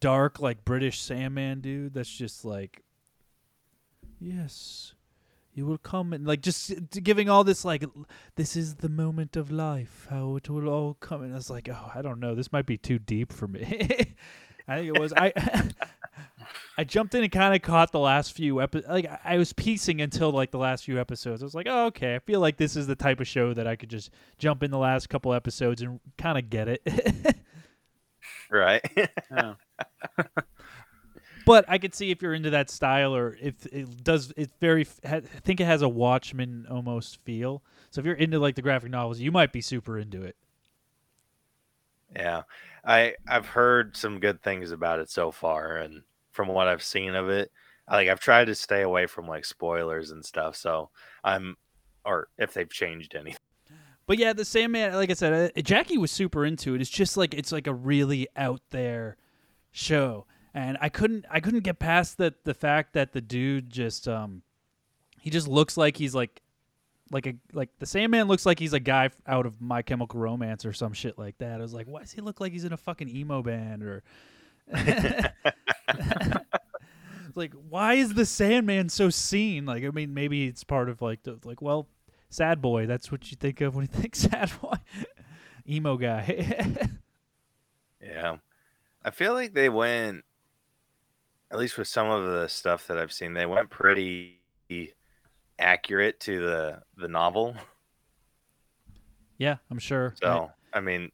dark, like British Sandman dude. That's just like, yes, you will come and like just uh, giving all this like, this is the moment of life, how it will all come. And I was like, oh, I don't know, this might be too deep for me. [LAUGHS] I think it was I. [LAUGHS] I jumped in and kind of caught the last few episodes. Like I- I was piecing until like the last few episodes. I was like, oh, okay. I feel like this is the type of show that I could just jump in the last couple episodes and kind of get it. [LAUGHS] Right. Yeah. But I could see if you're into that style, or if it does, it's very. I think it has a Watchmen almost feel. So if you're into like the graphic novels, you might be super into it. yeah. I I've heard some good things about it so far, and from what I've seen of it, like I've tried to stay away from like spoilers and stuff. So I'm, or if they've changed anything. But yeah, the Sandman, like I said, uh, Jackie was super into it. It's just like it's like a really out there show, and I couldn't I couldn't get past the the fact that the dude just um he just looks like he's like like a like the Sandman looks like he's a guy out of My Chemical Romance or some shit like that. I was like, why does he look like he's in a fucking emo band or? [LAUGHS] Like, why is the Sandman so seen? Like, I mean, maybe it's part of like the like, well, sad boy. That's what you think of when you [LAUGHS] think sad boy, emo guy. [LAUGHS] Yeah. I feel like they went at least with some of the stuff that I've seen, they went pretty accurate to the the novel. Yeah, I'm sure. I- So I mean,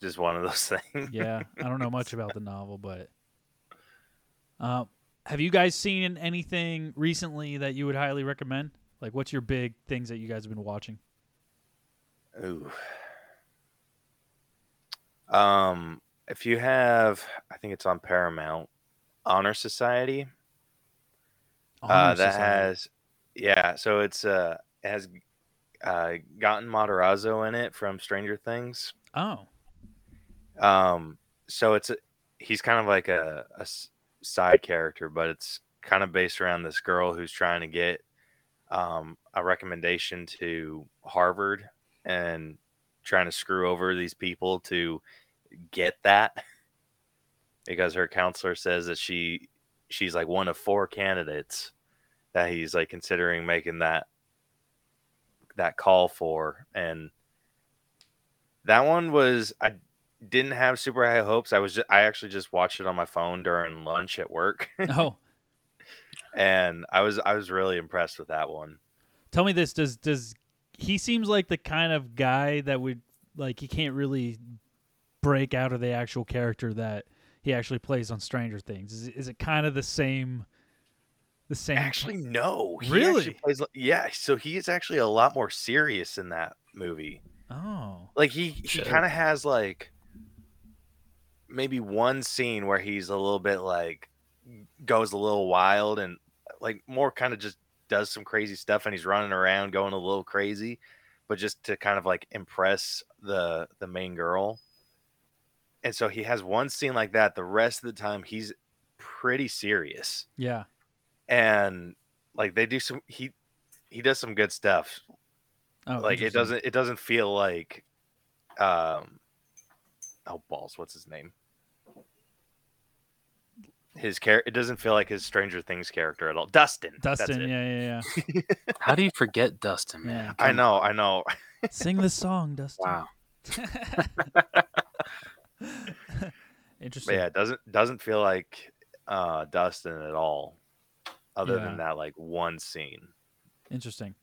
just one of those [LAUGHS] things. yeah, I don't know much about the [LAUGHS] novel, but uh, have you guys seen anything recently that you would highly recommend? Like, what's your big things that you guys have been watching? Ooh. Um, if you have, I think it's on Paramount, Honor Society. uh, that Society. has, yeah. So it's uh, it has uh, Gaten Matarazzo in it from Stranger Things. Oh, Um, so it's a, he's kind of like a, a side character, but it's kind of based around this girl who's trying to get um, a recommendation to Harvard and trying to screw over these people to get that [LAUGHS] because her counselor says that she she's like one of four candidates that he's like considering making that that call for and that one was I didn't have super high hopes. I was just, I actually just watched it on my phone during lunch at work, [LAUGHS] oh. and I was I was really impressed with that one. Tell me this: Does does he seems like the kind of guy that would like he can't really break out of the actual character that he actually plays on Stranger Things? Is it, is it kind of the same? The same. Actually, no, he Really? actually plays yeah. So he is actually a lot more serious in that movie. Oh. Like he he Shit. kind of has like maybe one scene where he's a little bit like goes a little wild and like more kind of just does some crazy stuff and he's running around going a little crazy but just to kind of like impress the the main girl and so he has one scene like that the rest of the time he's pretty serious Yeah. and like they do some he he does some good stuff Oh, like it doesn't it doesn't feel like um oh balls what's his name his character it doesn't feel like his stranger things character at all dustin Dustin. Yeah, yeah, yeah. [LAUGHS] How do you forget Dustin, Yeah. i know i know [LAUGHS] Sing the song, Dustin. Wow. [LAUGHS] [LAUGHS] but Interesting. yeah it doesn't doesn't feel like uh dustin at all other Yeah. than that like one scene Interesting.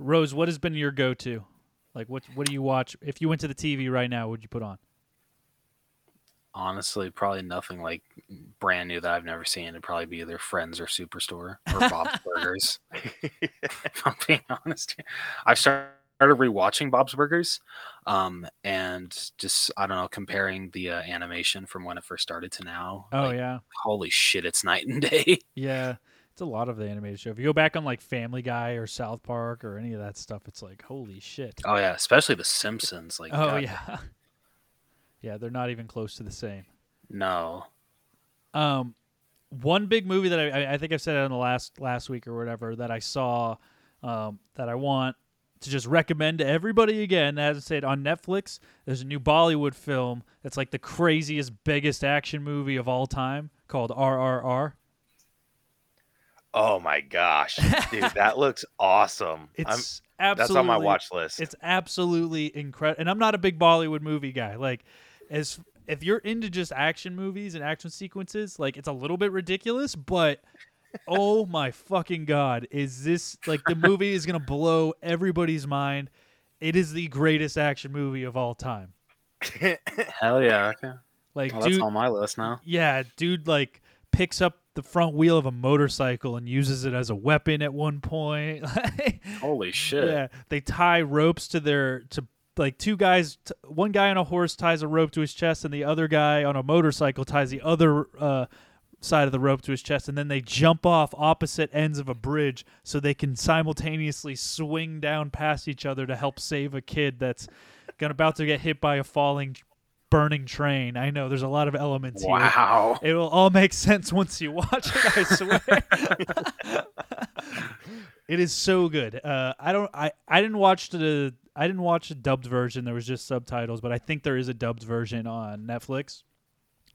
Rose, what has been your go-to? Like, what what do you watch? If you went to the TV right now, what would you put on? Honestly, probably nothing like brand new that I've never seen. It'd probably be either Friends or Superstore or Bob's [LAUGHS] Burgers. [LAUGHS] if I'm being honest, I've started rewatching Bob's Burgers, um, and just I don't know, comparing the uh, animation from when it first started to now. Oh like, yeah, holy shit, it's night and [LAUGHS] day. yeah. It's a lot of the animated show. If you go back on like Family Guy or South Park or any of that stuff, it's like holy shit. oh yeah, especially The Simpsons. Like, Oh God, yeah, [LAUGHS] yeah. They're not even close to the same. no, Um, one big movie that I, I- I think I've said it on the last last week or whatever that I saw, um, that I want to just recommend to everybody again. As I said on Netflix, there's a new Bollywood film that's like the craziest, biggest action movie of all time called RRR. oh my gosh [LAUGHS] dude that looks awesome I'm, It's absolutely that's on my watch list It's absolutely incredible. And I'm not a big Bollywood movie guy. Like, as if you're into just action movies and action sequences, like it's a little bit ridiculous, but oh my fucking god, is this like the movie is gonna blow everybody's mind? It is the greatest action movie of all time. [LAUGHS] hell yeah. Okay. Like, Well, that's dude, on my list now. yeah, dude, like picks up the front wheel of a motorcycle and uses it as a weapon at one point. [LAUGHS] Holy shit. Yeah, they tie ropes to their to like two guys. T- one guy on a horse ties a rope to his chest, and the other guy on a motorcycle ties the other uh, side of the rope to his chest, and then they jump off opposite ends of a bridge so they can simultaneously swing down past each other to help save a kid that's gonna about to get hit by a falling, burning train. I know there's a lot of elements here. Wow. It will all make sense once you watch it. I swear. [LAUGHS] it is so good. Uh, I don't. I I didn't watch the. I didn't watch the dubbed version. There was just subtitles, but I think there is a dubbed version on Netflix.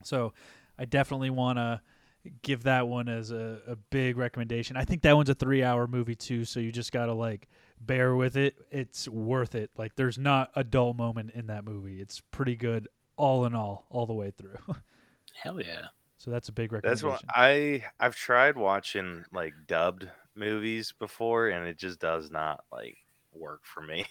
So I definitely want to give that one as a, a big recommendation. I think that one's a three-hour movie too, so you just gotta like bear with it. It's worth it. Like there's not a dull moment in that movie. It's pretty good all in all, all the way through. [LAUGHS] Hell yeah. So that's a big That's recommendation. what I I've tried watching like dubbed movies before, and it just does not like work for me.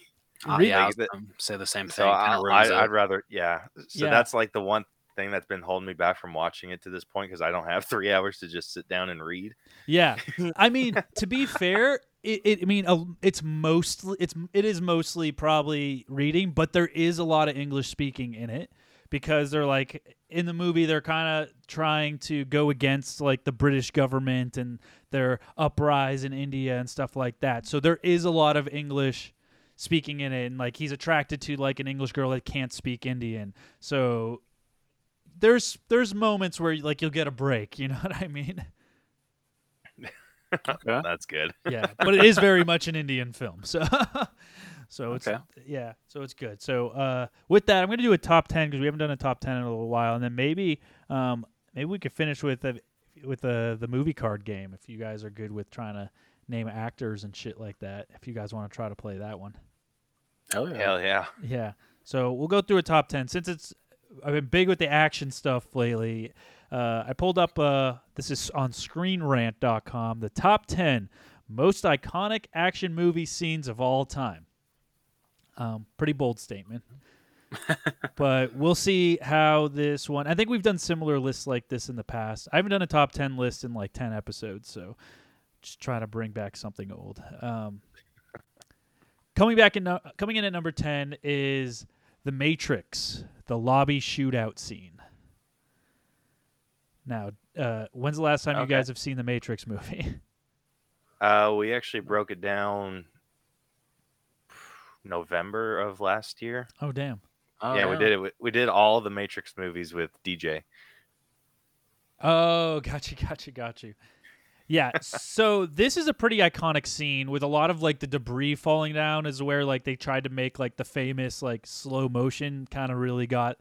Uh, [LAUGHS] yeah, I was say the same thing. So I'll, ruins I, it. I'd rather, yeah. So Yeah. that's like the one thing that's been holding me back from watching it to this point because I don't have [LAUGHS] three hours to just sit down and read. Yeah, [LAUGHS] I mean, to be fair, it, it I mean, uh, it's mostly it's it is mostly probably reading, but there is a lot of English speaking in it because they're like in the movie they're kind of trying to go against like the British government and their uprise in India and stuff like that. So there is a lot of English speaking in it and like he's attracted to like an English girl that can't speak Indian. So there's there's moments where like you'll get a break, you [LAUGHS] know what I mean? [LAUGHS] Okay. That's good. yeah, but it is very much an Indian film. So, [LAUGHS] so it's Okay. yeah, so it's good. So uh, with that, I'm going to do a top ten because we haven't done a top ten in a little while, and then maybe um, maybe we could finish with a, with the the movie card game if you guys are good with trying to name actors and shit like that. If you guys want to try to play that one. Hell yeah. Hell yeah. Yeah. So we'll go through a top 10 since it's I've been big with the action stuff lately. Uh, I pulled up uh, this is on screenrant.com the top 10 most iconic action movie scenes of all time. Um, pretty bold statement. [LAUGHS] but we'll see how this one. I think we've done similar lists like this in the past. I haven't done a top 10 list in like 10 episodes, so just trying to bring back something old. Um, [LAUGHS] coming back in coming in at number 10 is The Matrix, the lobby shootout scene. Now, uh, when's the last time you guys have seen the Matrix movie? [LAUGHS] Uh, we actually broke it down November of last year. oh, damn. Oh, yeah, we did it. We, we did all the Matrix movies with DJ. Oh, got you, got you, got you. Yeah, so this is a pretty iconic scene with a lot of like the debris falling down is where like they tried to make like the famous like slow motion kind of really got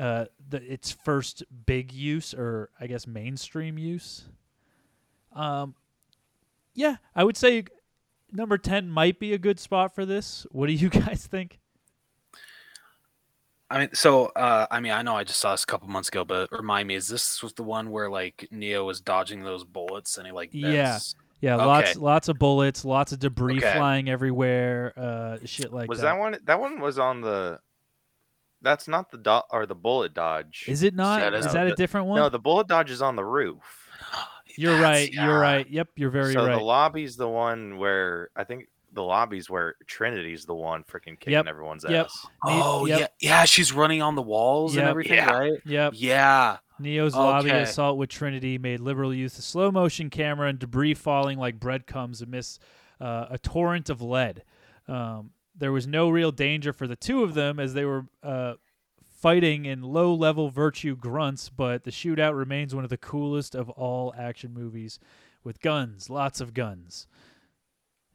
uh the its first big use or I guess mainstream use. Um yeah, I would say number 10 might be a good spot for this. What do you [LAUGHS] guys think? I mean, so uh, I mean, I know I just saw this a couple months ago, but remind me, is this was the one where like Neo was dodging those bullets and he like Yeah. bends- Yeah, Okay. lots lots of bullets, lots of debris Okay. flying everywhere, uh shit like was that. that. one? That one was on the. That's not the dot or the bullet dodge. Is it not? that is is- that a the- different one? No, the bullet dodge is on the roof. you're That's- right. yeah. You're right. Yep, you're very so right. the lobby's the one where I think the lobby's where Trinity's the one freaking kicking Yep, everyone's yep. ass. Oh yep, yeah, yeah. She's running on the walls Yep. and everything, Yeah. right? Yep. Yeah. Neo's lobby assault with Trinity made liberal use of slow motion camera and debris falling like breadcrumbs amidst uh, a torrent of lead. Um, there was no real danger for the two of them as they were uh, fighting in low level virtue grunts, but the shootout remains one of the coolest of all action movies with guns, lots of guns.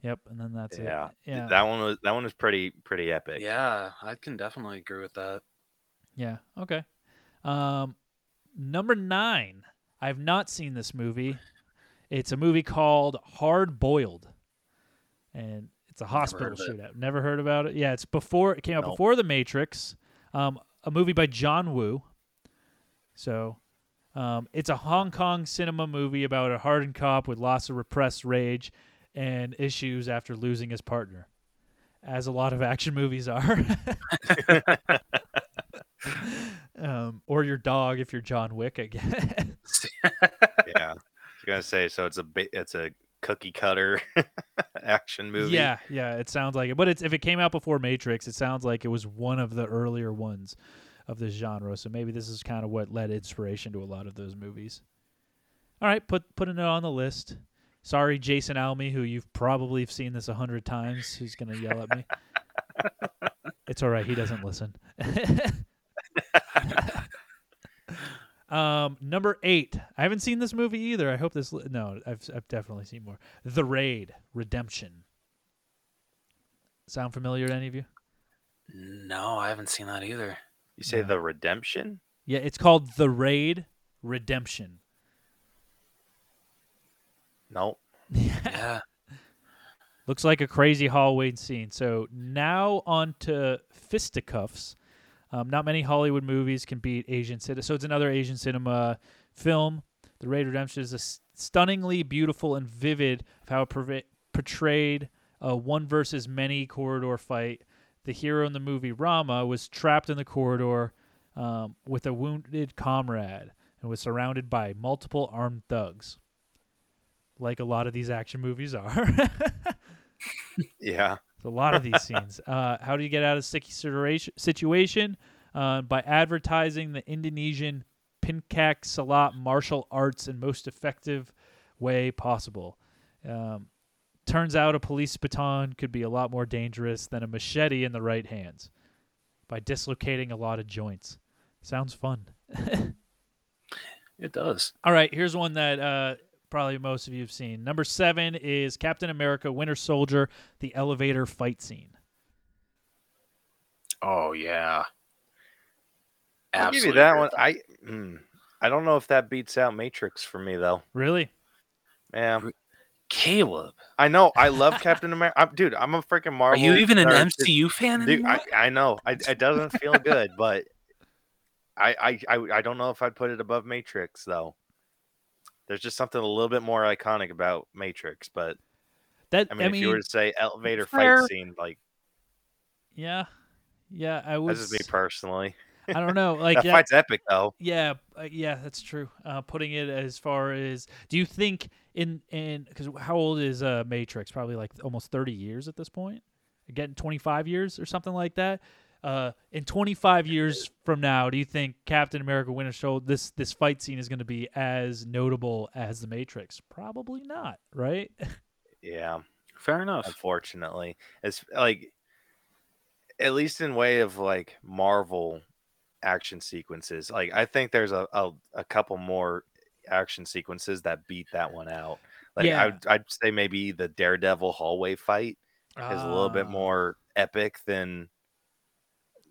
Yep, and then that's Yeah. it. Yeah. That one was that one was pretty pretty epic. Yeah, I can definitely agree with that. Yeah. Okay. Um, number nine. I've not seen this movie. It's a movie called Hard Boiled, and it's a hospital heard of it. shootout. Never heard about it. Yeah, it's before it came out Nope. before The Matrix. Um, a movie by John Woo. So, um, it's a Hong Kong cinema movie about a hardened cop with lots of repressed rage and issues after losing his partner, as a lot of [LAUGHS] action movies are. [LAUGHS] um, or your dog if you're John Wick, I guess. [LAUGHS] yeah. I was gonna say so. It's a bit. It's a cookie cutter action movie. Yeah, yeah, it sounds like it. But it's if it came out before Matrix, it sounds like it was one of the earlier ones of this genre. So maybe this is kind of what led inspiration to a lot of those movies. All right, put putting it on the list. Sorry, Jason Almy, who you've probably seen this a hundred times, who's gonna yell at me. [LAUGHS] it's all right. He doesn't listen. [LAUGHS] um, number eight. I haven't seen this movie either. I hope this. Li- no, I've I've definitely seen more. The Raid: Redemption. Sound familiar to any of you? No, I haven't seen that either. You say Yeah. the redemption? Yeah, it's called The Raid: Redemption. Nope. Yeah. [LAUGHS] Looks like a crazy hallway scene. So now on to fisticuffs. Um, not many Hollywood movies can beat Asian cinema. So it's another Asian cinema film. The Raid Redemption is a s- stunningly beautiful and vivid of how it perva- portrayed a one versus many corridor fight. The hero in the movie Rama was trapped in the corridor um, with a wounded comrade and was surrounded by multiple armed thugs, like a lot of these action movies are. Yeah. a lot of these scenes. [LAUGHS] Uh, how do you get out of sticky situation? Situation uh, by advertising the Indonesian Pencak Silat martial arts in most effective way possible. Um, turns out a police baton could be a lot more dangerous than a machete in the right hands by dislocating a lot of joints. Sounds fun. [LAUGHS] It does. All right, here's one that uh, probably most of you have seen. Number seven is Captain America: Winter Soldier, the elevator fight scene. Oh yeah. I'll give you that one. I mm, I don't know if that beats out Matrix for me though. Really? Yeah. Caleb, I know. I love Captain America. I'm, dude, I'm a freaking Marvel. are you even an. MCU fan Dude. I, I know. I, it doesn't feel good, but I, I I I don't know if I'd put it above Matrix though. There's just something a little bit more iconic about Matrix, but That I mean, if you were to say elevator fair. fight scene, like yeah, yeah. I this was. is me personally. I don't know. [LAUGHS] Like that yeah, fight's epic though. yeah, uh, yeah. That's true. Uh, putting it as far as, do you think in in because how old is uh Matrix? Probably like almost thirty years at this point. Getting twenty five years or something like that. Uh, in 25 years from now, do you think Captain America: Winter Soldier this this fight scene is going to be as notable as the Matrix? Probably not, right? Yeah. Fair enough. unfortunately it's like at least in way of like marvel action sequences like i think there's a, a, a couple more action sequences that beat that one out like Yeah. I'd, I'd say maybe the daredevil hallway fight is a little bit Ah, more epic than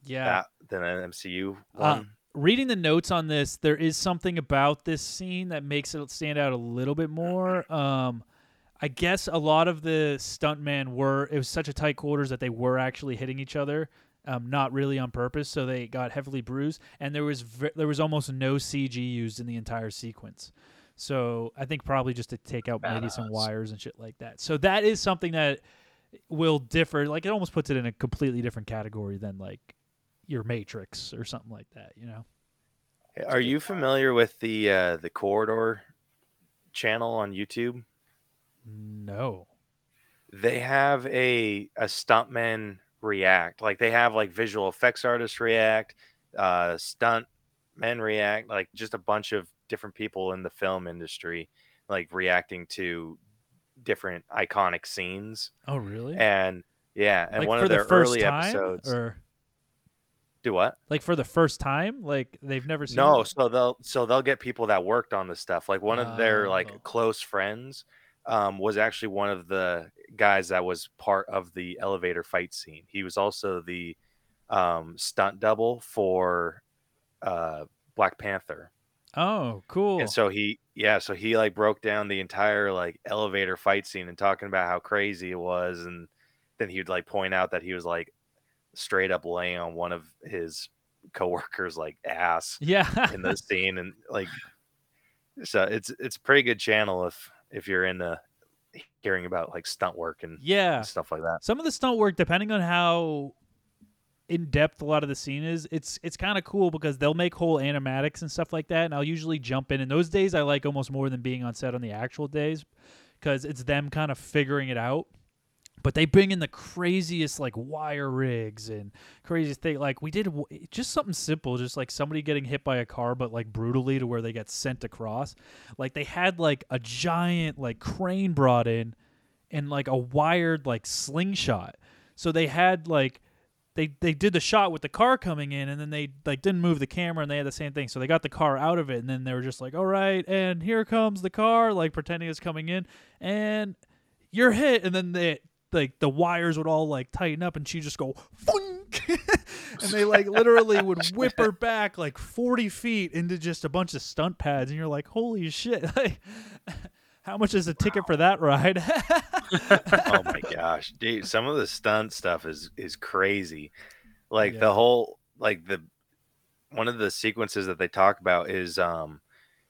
Yeah, than an mcu Uh, one reading the notes on this, there is something about this scene that makes it stand out a little bit more. Um, I guess a lot of the stuntmen were it was such a tight quarters that they were actually hitting each other, um, not really on purpose, so they got heavily bruised, and there was there was almost no CG used in the entire sequence. So I think probably just to take out maybe some wires and shit like that. So that is something that will differ. Like it almost puts it in a completely different category than like your Matrix or something like that. You know. are you familiar with the uh the corridor channel on youtube No. they have a a stuntman react like they have like visual effects artists react uh stunt men react like just a bunch of different people in the film industry like reacting to different iconic scenes Oh, really? and yeah and like one for of their the first early time, episodes or do what like for the first time, like they've never seen. no it? so they'll so they'll get people that worked on the stuff like one of their Oh. like close friends um, was actually one of the guys that was part of the elevator fight scene he was also the um, stunt double for uh, black panther Oh, cool. and so he yeah so he like broke down the entire like elevator fight scene and talking about how crazy it was and then he would like point out that he was like straight up laying on one of his coworkers like ass yeah. in the scene and like so it's it's a pretty good channel if if you're into hearing about like stunt work and, yeah. stuff like that Some of the stunt work, depending on how in depth a lot of the scene is, it's it's kind of cool because they'll make whole animatics and stuff like that, and I'll usually jump in. And those days, I like almost more than being on set on the actual days because it's them kind of figuring it out. But they bring in the craziest like wire rigs and craziest thing. Like we did w- just something simple, just like somebody getting hit by a car, but like brutally to where they get sent across. Like they had like a giant like crane brought in and like a wired like slingshot. So they had like they they did the shot with the car coming in and then they like didn't move the camera and they had the same thing. So they got the car out of it and then they were just like, "All right, and here comes the car," like pretending it's coming in and you're hit and then they like the wires would all like tighten up and she'd just go Funk! [LAUGHS] and they like literally would [LAUGHS] whip her back like 40 feet into just a bunch of stunt pads and you're like holy shit. [LAUGHS] Like how much is a ticket for that ride? Oh my gosh. Dude some of the stunt stuff is is crazy. Like Yeah. the whole like the one of the sequences that they talk about is um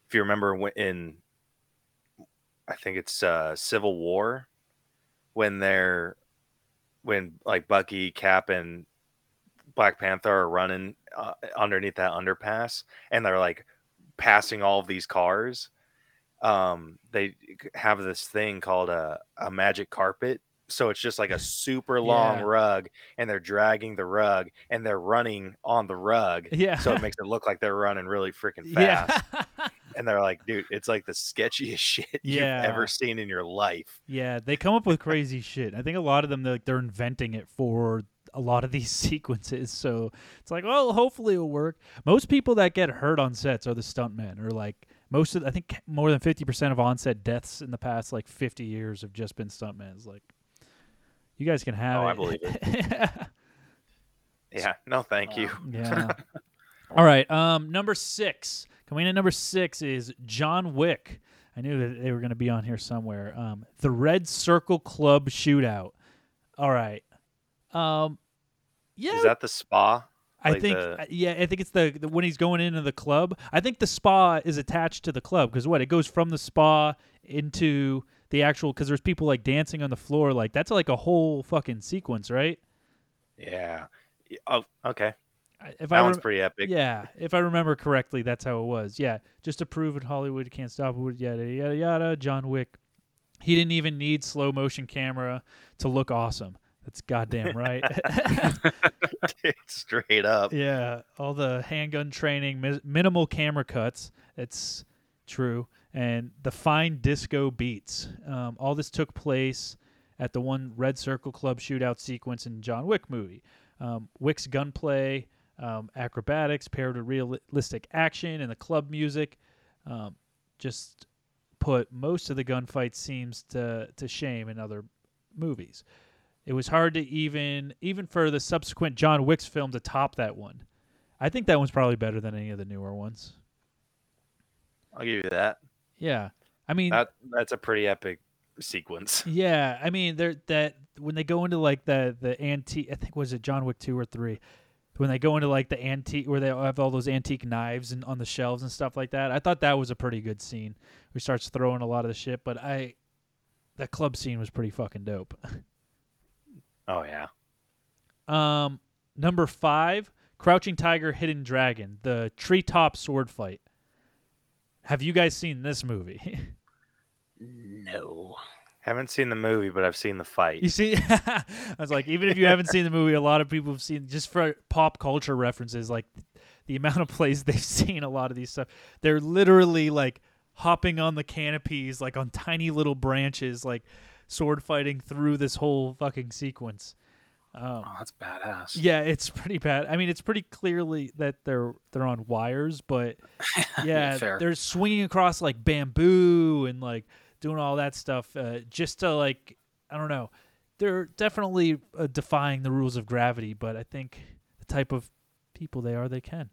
if you remember when in I think it's uh Civil War when they're when like Bucky, Cap and Black Panther are running uh, underneath that underpass and they're like passing all of these cars. Um they have this thing called a a magic carpet so it's just like a super [LAUGHS] long Yeah. rug and they're dragging the rug and they're running on the rug Yeah. so it makes it look like they're running really freaking fast [LAUGHS] yeah. And they're like dude it's like the sketchiest [LAUGHS] shit Yeah. you've ever seen in your life yeah, they come up with [LAUGHS] crazy shit. I think a lot of them they're, like, they're inventing it for a lot of these [LAUGHS] sequences. So it's like, well, hopefully it'll work. Most people that get hurt on sets are the stuntmen, or like most of I think more than fifty percent of on-set deaths in the past like fifty years have just been stuntmen. It's like you guys can have Oh, it. I believe it. yeah no thank you Yeah. All right. Um, number six. Coming in at number six is John Wick. I knew that they were going to be on here somewhere. Um, the Red Circle Club Shootout. All right. Um, yeah, is that the spa I like think. the- uh, yeah, I think it's the, the when he's going into the club. I think the spa is attached to the club because what it goes from the spa into the actual because there's people like dancing on the floor. Like that's like a whole fucking sequence, right? yeah oh okay If that I one's pretty epic Yeah, if I remember correctly, that's how it was. Yeah, just to prove it, Hollywood can't stop it. Yada yada yada. John Wick. He didn't even need slow motion camera to look awesome. That's goddamn right. [LAUGHS] [LAUGHS] straight up yeah, all the handgun training, mi- minimal camera cuts. It's true, and the fine disco beats. Um, all this took place at the one Red Circle Club shootout sequence in John Wick movie. Um, Wick's gunplay, um, acrobatics paired with realistic action, and the club music um, just put most of the gunfight scenes to to shame in other movies. It was hard to even even for the subsequent John Wick's film to top that one. I think that one's probably better than any of the newer ones. i'll give you that Yeah. I mean that that's a pretty epic sequence [LAUGHS] Yeah, I mean they're that when they go into like the the antique I think was it John Wick 2 or 3 when they go into like the antique where they have all those antique knives and on the shelves and stuff like that. I thought that was a pretty good scene. He starts throwing a lot of the shit, but I that club scene was pretty fucking dope. [LAUGHS] oh yeah Um, number five, Crouching Tiger, Hidden Dragon, the treetop sword fight. Have you guys seen this movie? [LAUGHS] No. Haven't seen the movie but i've seen the fight you see, [LAUGHS] I was like, even if you haven't seen the movie, a lot of people have seen just for pop culture references, like the amount of plays [LAUGHS] they've seen a lot of these stuff. They're literally like hopping on the canopies, like on tiny little branches, like sword fighting through this whole fucking sequence. Um, Oh, that's badass. Yeah, it's pretty bad. I mean, it's pretty clearly that they're they're on wires, but [LAUGHS] yeah, fair. they're swinging across like bamboo and like doing all that stuff uh, just to like I don't know. They're definitely uh, defying the rules of gravity, but I think the type of people they are, they can.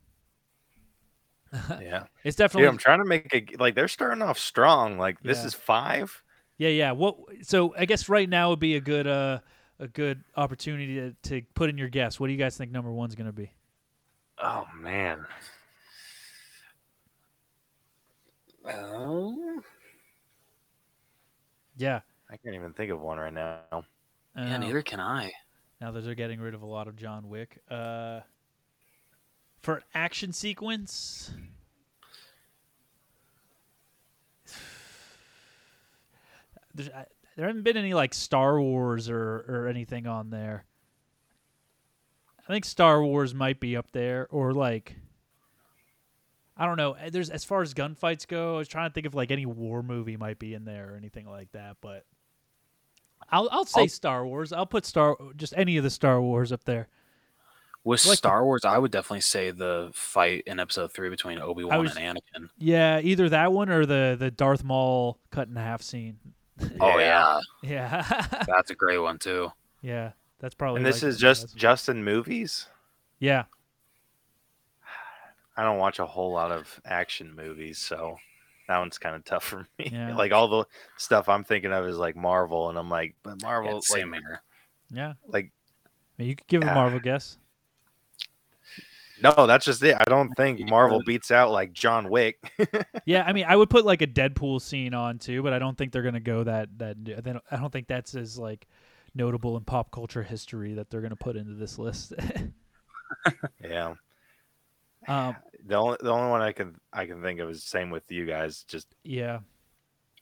[LAUGHS] yeah It's Dude, definitely I'm trying to make a like they're starting off strong. Like this Yeah. is five. yeah, yeah. What? So I guess right now would be a good uh a good opportunity to, to put in your guess. What do you guys think number one's gonna be? Oh man, Oh. Yeah. I can't even think of one right now. Yeah, Uh, neither can I. Now that they're getting rid of a lot of John Wick. Uh, for an action sequence, there's, I, there haven't been any like Star Wars or, or anything on there. I think Star Wars might be up there, or like I don't know. There's as far as gunfights go, I was trying to think of like any war movie might be in there or anything like that, but I'll I'll say I'll- Star Wars. I'll put Star just any of the Star Wars up there. With like the- Star Wars, I would definitely say the fight in Episode Three between Obi Wan was- and Anakin. Yeah, either that one or the the Darth Maul cut in half scene. Oh Yeah. yeah, Yeah, [LAUGHS] that's a great one too. yeah, that's probably. And this like is just just in movies. yeah. I don't watch a whole lot of action movies, so that one's kind of tough for me. [LAUGHS] Yeah. like all the stuff I'm thinking of is like Marvel, and I'm like, but Marvel, Yeah, like, here. Yeah, like I mean, you could give a Ah. Marvel guess. No, that's just it. I don't think Marvel beats out like John Wick. [LAUGHS] Yeah, I mean, I would put like a Deadpool scene on too, but I don't think they're gonna go that that. they I don't think that's as like notable in pop culture history that they're gonna put into this list. [LAUGHS] yeah. um, The only the only one I can I can think of is the same with you guys. Just yeah,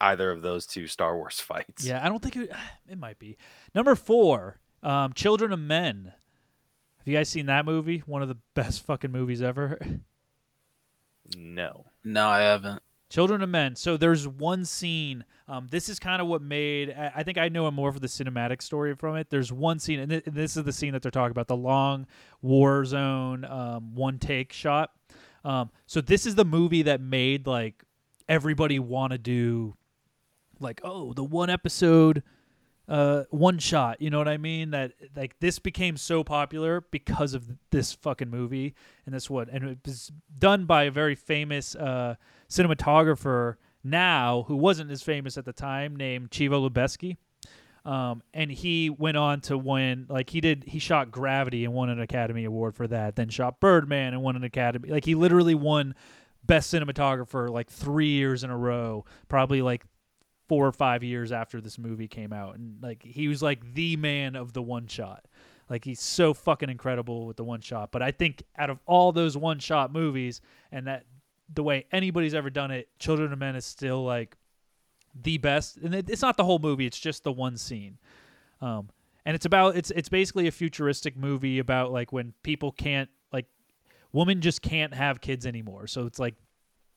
either of those two Star Wars [LAUGHS] fights. yeah. I don't think it. [SIGHS] It might be number four. Um, Children of Men. Have you guys seen that movie? One of the [LAUGHS] best fucking movies ever. No. No, I haven't. Children of Men. So there's one scene. Um, this is kind of what made. I I think I know a more for the cinematic story from it. There's one scene, and, thi- and this is the scene that they're talking about the long war zone um, one take shot. Um, so this is the movie that made like everybody want to do, like oh the one episode, uh, one shot. You know what I mean? That like this became so popular because of this fucking movie and this one, and it was done by a very famous uh, cinematographer now who wasn't as famous at the time named Chivo Lubezki. Um, and he went on to win like he did he shot Gravity and won an Academy Award for that, then shot Birdman and won an Academy like he literally won best cinematographer like 3 years in a row, probably like 4 or 5 years after this movie came out and like he was like the man of the one shot. Like he's so fucking incredible with the one shot, but I think out of all those one shot movies and that the way anybody's ever done it, Children of Men is still like the best. And it's not the whole movie; it's just the one scene. Um, and it's about it's it's basically a futuristic movie about like when people can't like women just can't have kids anymore. So it's like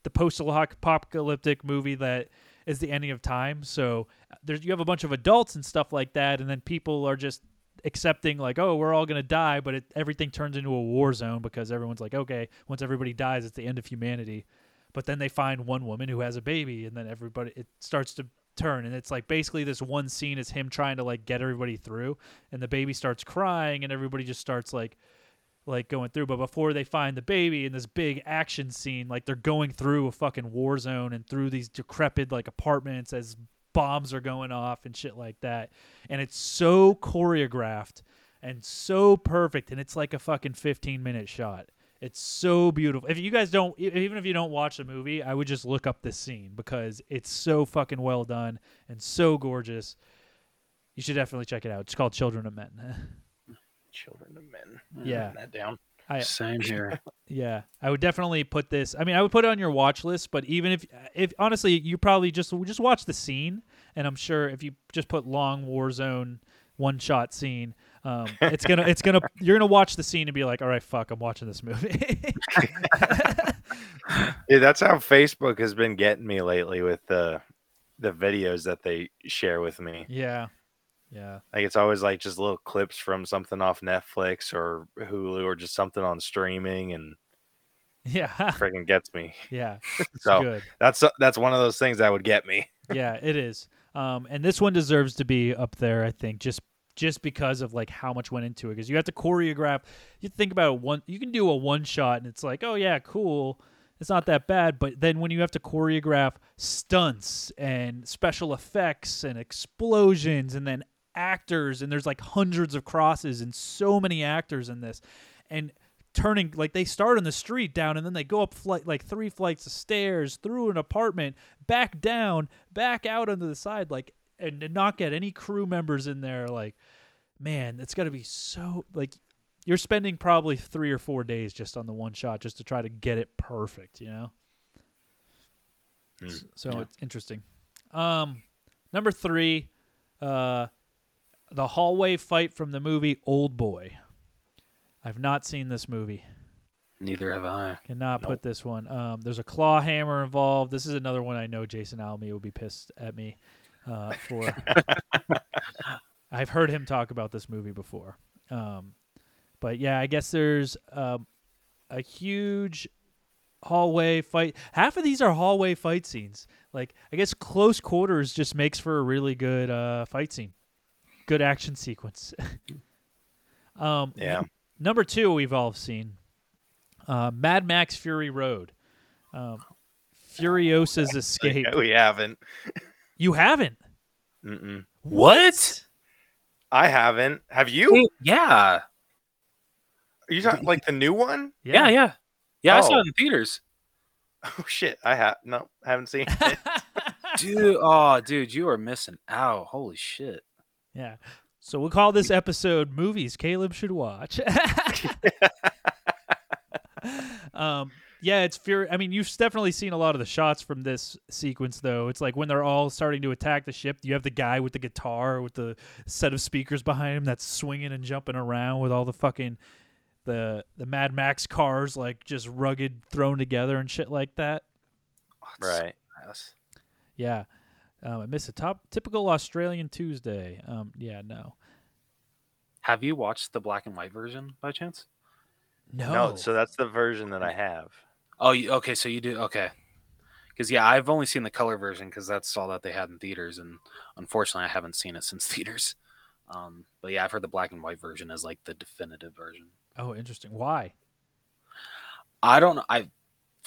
the post-apocalyptic movie that is the ending of time. So there's you have a bunch of adults and stuff like that, and then people are just accepting like oh we're all gonna die but it, everything turns into a war zone because everyone's like okay once everybody dies it's the end of humanity but then they find one woman who has a baby and then everybody it starts to turn and it's like basically this one scene is him trying to like get everybody through and the baby starts crying and everybody just starts like like going through. But before they find the baby in this big action scene like they're going through a fucking war zone and through these decrepit like apartments as bombs are going off and shit like that. And it's so choreographed and so perfect and it's like a fucking 15 minute shot it's so beautiful if you guys don't even if you don't watch the movie i would just look up this scene because it's so fucking well done and so gorgeous you should definitely check it out it's called children of men [LAUGHS] Children of Men. Yeah. That down. I, Same here. [LAUGHS] Yeah, I would definitely put this. I mean, I would put it on your watch list, but even if, if honestly, you probably just just watch the scene, and I'm sure if you just put long war zone one shot scene, um, it's gonna it's gonna you're gonna watch the scene and be like, all right, fuck, I'm watching this movie. [LAUGHS] Yeah, that's how Facebook has been getting me lately with the the videos that they share with me. yeah, yeah, Like it's always like just little clips from something off Netflix or Hulu or just something on streaming and yeah, [LAUGHS] freaking gets me. yeah. [LAUGHS] So good. that's that's one of those things that would get me. yeah, it is. Um, and this one deserves to be up there, I think, just just because of like how much went into it. Because you have to choreograph. You think about one. You can do a one shot, and it's like, oh yeah, cool. It's not that bad. But then when you have to choreograph stunts and special effects and explosions, and then actors, and there's like hundreds of crosses and so many actors in this, and turning like they start on the street down and then they go up flight like three flights of stairs through an apartment back down back out onto the side like and to not get any crew members in there like man it's got to be so like you're spending probably three or four days just on the one shot just to try to get it perfect you know. S- so it's interesting um number three uh the hallway fight from the movie old boy i've not seen this movie Neither have I. Cannot Nope. put this one. Um, there's a claw hammer involved. This is another one I know Jason Alme will be pissed at me uh, for. [LAUGHS] [LAUGHS] I've heard him talk about this movie before. Um, but yeah, I guess there's um, a huge hallway fight. Half of these are hallway fight scenes. Like I guess close quarters just makes for a really good uh, fight scene, good action sequence. [LAUGHS] um, Yeah. Number two, we've all seen uh, Mad Max Fury Road. Um, Furiosa's Escape. We haven't. You haven't? Mm-mm. What? I haven't. Have you? Yeah. Are you talking like the new one? Yeah, yeah, yeah. I saw Oh. it in theaters, [LAUGHS] Oh shit! I have no, I haven't seen [LAUGHS] it. dude. Oh, dude, you are missing out. Holy shit. yeah. So we'll call this episode "Movies Caleb Should Watch." [LAUGHS] um, yeah, it's fear. I mean, you've definitely seen a lot of the shots from this sequence, though. It's like when they're all starting to attack the ship. You have the guy with the guitar with the set of speakers behind him that's swinging and jumping around with all the fucking the the Mad Max cars like just rugged thrown together and shit like that. Oh, right. nice. Yeah. Um, I missed a top typical Australian Tuesday. Um, yeah, no, Have you watched the black and white version by chance? no. No, so that's the version that I have. Oh, you, okay. So you do okay. Because yeah, I've only seen the color version because that's all that they had in theaters, and unfortunately, I haven't seen it [LAUGHS] since theaters. Um, but yeah, I've heard the black and white version is like the definitive version. oh, interesting. Why? I don't know. I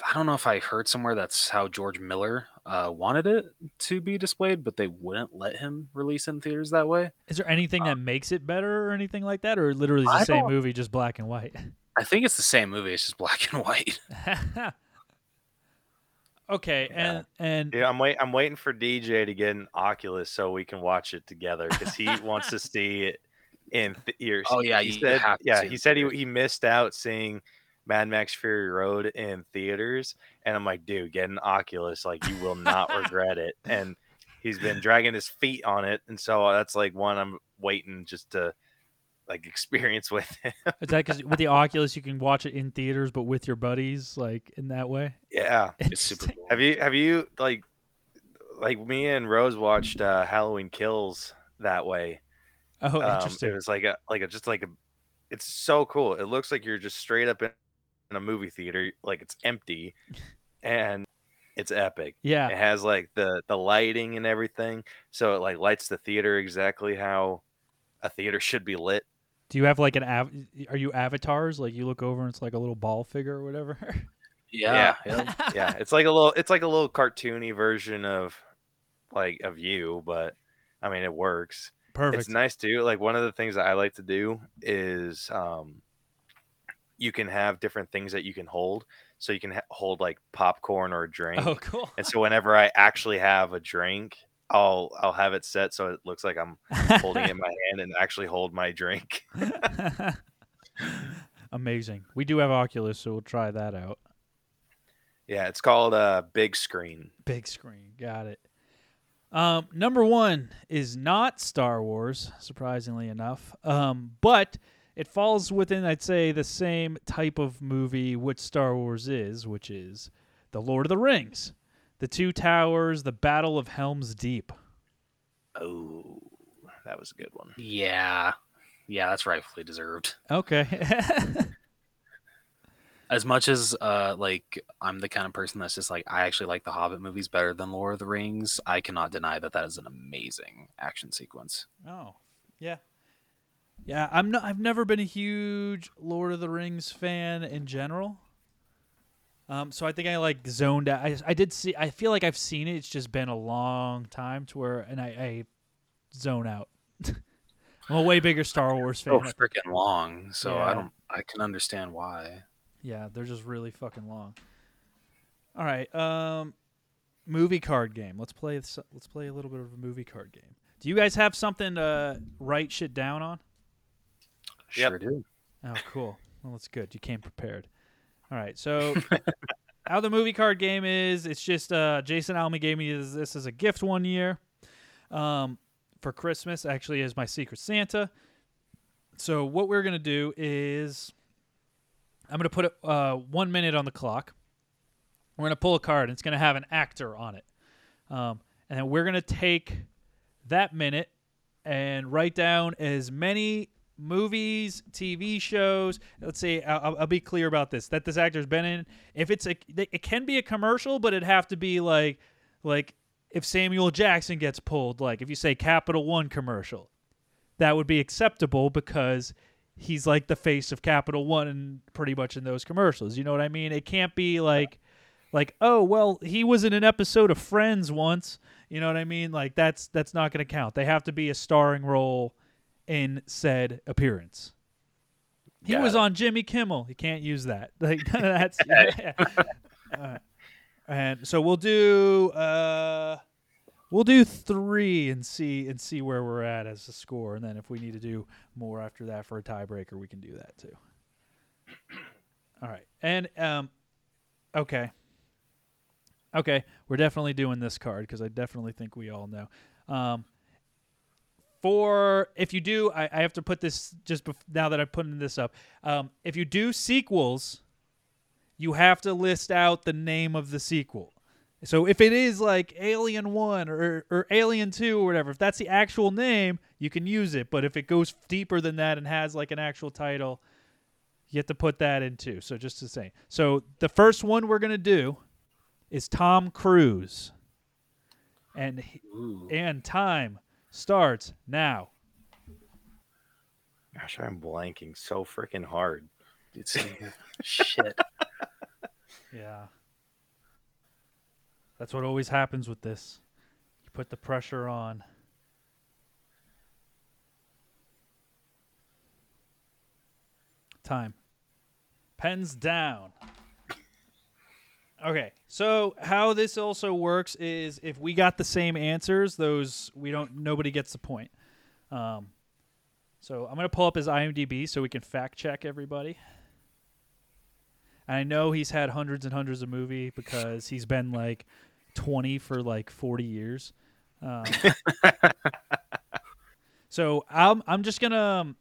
I don't know if I heard somewhere that's how George Miller uh, wanted it to be displayed, but they wouldn't let him release in theaters that way. Is there anything that makes it better or anything like that, or literally the same movie, just black and white? [LAUGHS] I think it's the same movie. It's just black and white. [LAUGHS] okay, Yeah. and and Yeah, I'm wait. I'm waiting for DJ to get an Oculus so we can watch it together because he [LAUGHS] wants to see it in theaters. Oh, yeah, he you said. have to Yeah, he said he he missed out seeing Mad Max Fury Road in theaters, and I'm like, dude, get an Oculus. Like you will not [LAUGHS] regret it. And he's been dragging his feet on it, and so that's like one I'm waiting just to like experience with [LAUGHS] him. is that because with the Oculus you can watch it in theaters, but with your buddies, like in that way? yeah. [LAUGHS] It's super cool. Have you have you like like me and Rose watched uh, Halloween Kills that way? Oh, Um, interesting. it was like a like a just like a. It's so cool. It looks like you're just straight up in, in a movie theater, like it's empty, and it's epic. yeah, It has like the the lighting and everything, so it like lights the theater exactly how a theater should be lit. Do you have like an av- are you avatars? Like you look over and it's like a little ball figure or whatever. [LAUGHS] Yeah, yeah. [LAUGHS] Yeah, it's like a little it's like a little cartoony version of like of you, but I mean it works. Perfect. It's nice too. Like one of the things that I like to do is um you can have different things that you can hold. So you can ha- hold like popcorn or a drink. oh, cool. And so whenever I actually have a drink, I'll I'll have it set so it looks like I'm holding it in [LAUGHS] my hand and actually hold my drink. [LAUGHS] Amazing. We do have Oculus, so we'll try that out. Yeah, it's called uh big screen. Big screen. Got it. Um, number one is not Star Wars, surprisingly enough. Um, but it falls within, I'd say, the same type of movie which Star Wars is, which is The Lord of the Rings, The Two Towers, The Battle of Helm's Deep. Oh, that was a good one. Yeah. Yeah, that's rightfully deserved. Okay. [LAUGHS] As much as uh like I'm the kind of person that's just like I actually like the Hobbit movies better than Lord of the Rings, I cannot deny that that is an amazing action sequence. Oh, yeah, yeah. I'm not. I've never been a huge Lord of the Rings fan in general. Um, so I think I like zoned out. I, I did see. I feel like I've seen it. It's just been a long time to where, and I, I zone out. [LAUGHS] I'm a way bigger Star Wars fan. So freaking long, so Yeah. I don't I can understand why. Yeah, they're just really fucking long. All right, um, movie card game. Let's play. Let's play a little bit of a movie card game. Do you guys have something to write shit down on? Yep. Sure do. Oh, cool. Well, that's good. You came prepared. All right. So, [LAUGHS] how the movie card game is? It's just uh, Jason Almy gave me this, this as a gift one year, um, for Christmas. Actually, as my Secret Santa. So what we're gonna do is, I'm gonna put uh, one minute on the clock. We're gonna pull a card, and it's gonna have an actor on it, um, and then we're gonna take that minute and write down as many movies, TV shows. Let's see. I'll, I'll be clear about this: that this actor's been in. If it's a, it can be a commercial, but it'd have to be like, like if Samuel Jackson gets pulled, like if you say Capital One commercial, that would be acceptable because he's like the face of Capital One and pretty much in those commercials. You know what I mean? It can't be like, like oh well, he was in an episode of Friends once. You know what I mean? Like that's that's not going to count. They have to be a starring role in said appearance. He Got was it. on Jimmy Kimmel. You can't use that. [LAUGHS] Like [LAUGHS] that's. yeah. [LAUGHS] Uh, and so we'll do. Uh, we'll do three and see and see where we're at as a score, and then if we need to do more after that for a tiebreaker, we can do that too. All right, and um, okay, okay, we're definitely doing this card because I definitely think we all know. Um, for if you do, I, I have to put this just bef- now that I'm putting this up. Um, if you do sequels, you have to list out the name of the sequel. So if it is like Alien One or or Alien Two or whatever, if that's the actual name, you can use it. But if it goes deeper than that and has like an actual title, you have to put that in too. So just to say, so the first one we're gonna do is Tom Cruise, and Ooh. and time starts now. Gosh, I'm blanking so freaking hard. It's shit. [LAUGHS] Yeah. That's what always happens with this. You put the pressure on. Time. Pens down. Okay, so how this also works is if we got the same answers, those we don't nobody gets the point. Um, so I'm gonna pull up his IMDb so we can fact check everybody. And I know he's had hundreds and hundreds of movie because he's been like 20 for like 40 years. Um, [LAUGHS] so I'm I'm just gonna um,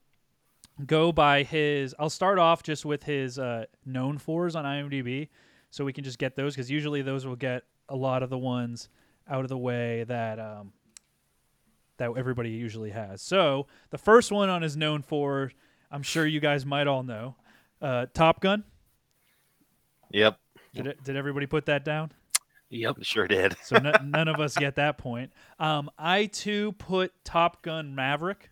go by his. I'll start off just with his uh, known fours on IMDb, so we can just get those because usually those will get a lot of the ones out of the way that um, that everybody usually has. So the first one on is known for, I'm sure you guys might all know, uh, Top Gun. Yep, Did it, did everybody put that down? Yep. sure did. So n- [LAUGHS] none of us get that point. Um, I too put Top Gun Maverick,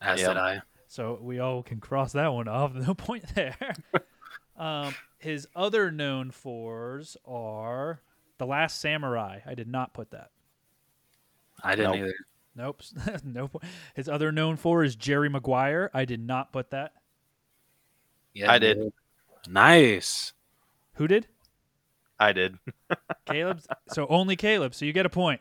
As Yep. did I. so we all can cross that one off. [LAUGHS] No point there. Um, his other known fours are The Last Samurai. I did not put that. I didn't Nope. either. Nope. [LAUGHS] no. po- His other known for is Jerry Maguire. I did not put that. Yeah, I did. you Nice. Who did? I did. [LAUGHS] Caleb. so only Caleb. So you get a point.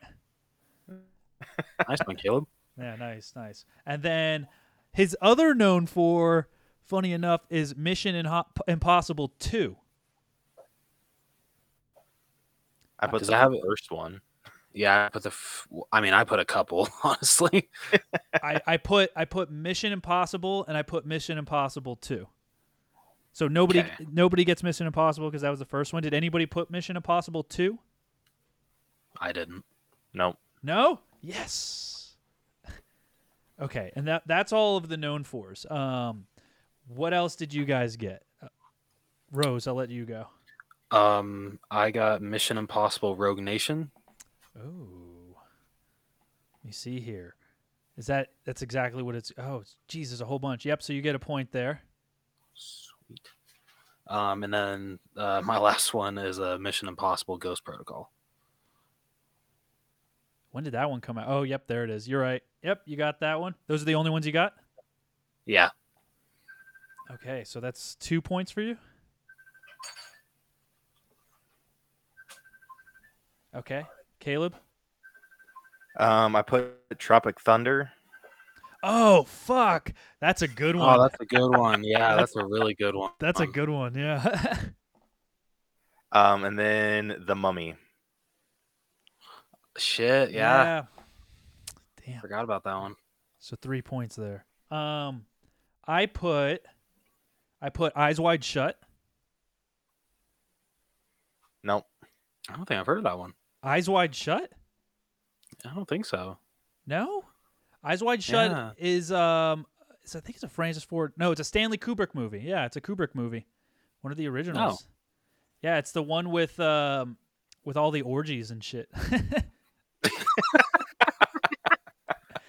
Nice one, Caleb. Yeah, nice, nice. And then his other known for, funny enough, is Mission Impossible 2. I put the it have first one. Yeah, I put the. F- I mean, I put a couple, [LAUGHS] honestly. I, I put I put Mission Impossible and I put Mission Impossible 2. So nobody Okay. nobody gets Mission Impossible because that was the first one. Did anybody put Mission Impossible 2? I didn't. Nope. No? Yes. [LAUGHS] okay, and that that's all of the known fours. Um what else did you guys get? Uh, Rose, I'll let you go. Um, I got Mission Impossible: Rogue Nation. Oh. Let me see here. Is that that's exactly what it's Oh, geez, there's a whole bunch. Yep, so you get a point there. Sweet. Um, and then uh, my [LAUGHS] last one is a Mission Impossible: Ghost Protocol. When did that one come out? Oh, yep, there it is. You're right. Yep, you got that one. Those are the only ones you got? Yeah. Okay, so that's 2 points for you. Okay. Caleb? Um, I put Tropic Thunder. Oh, fuck. That's a good one. Oh, that's a good one. Yeah, [LAUGHS] that's a really good one. That's a good one. Yeah. [LAUGHS] Um, and then The Mummy. Shit. Yeah. Damn. Forgot about that one. So 3 points there. Um I put I put Eyes Wide Shut. Nope. I don't think I've heard of that one. Eyes Wide Shut? I don't think so. No. Eyes Wide Shut Yeah. is um it's, I think it's a Francis Ford. No, it's a Stanley Kubrick movie. Yeah, it's a Kubrick movie. One of the originals. Yeah, it's the one with um with all the orgies and shit. [LAUGHS]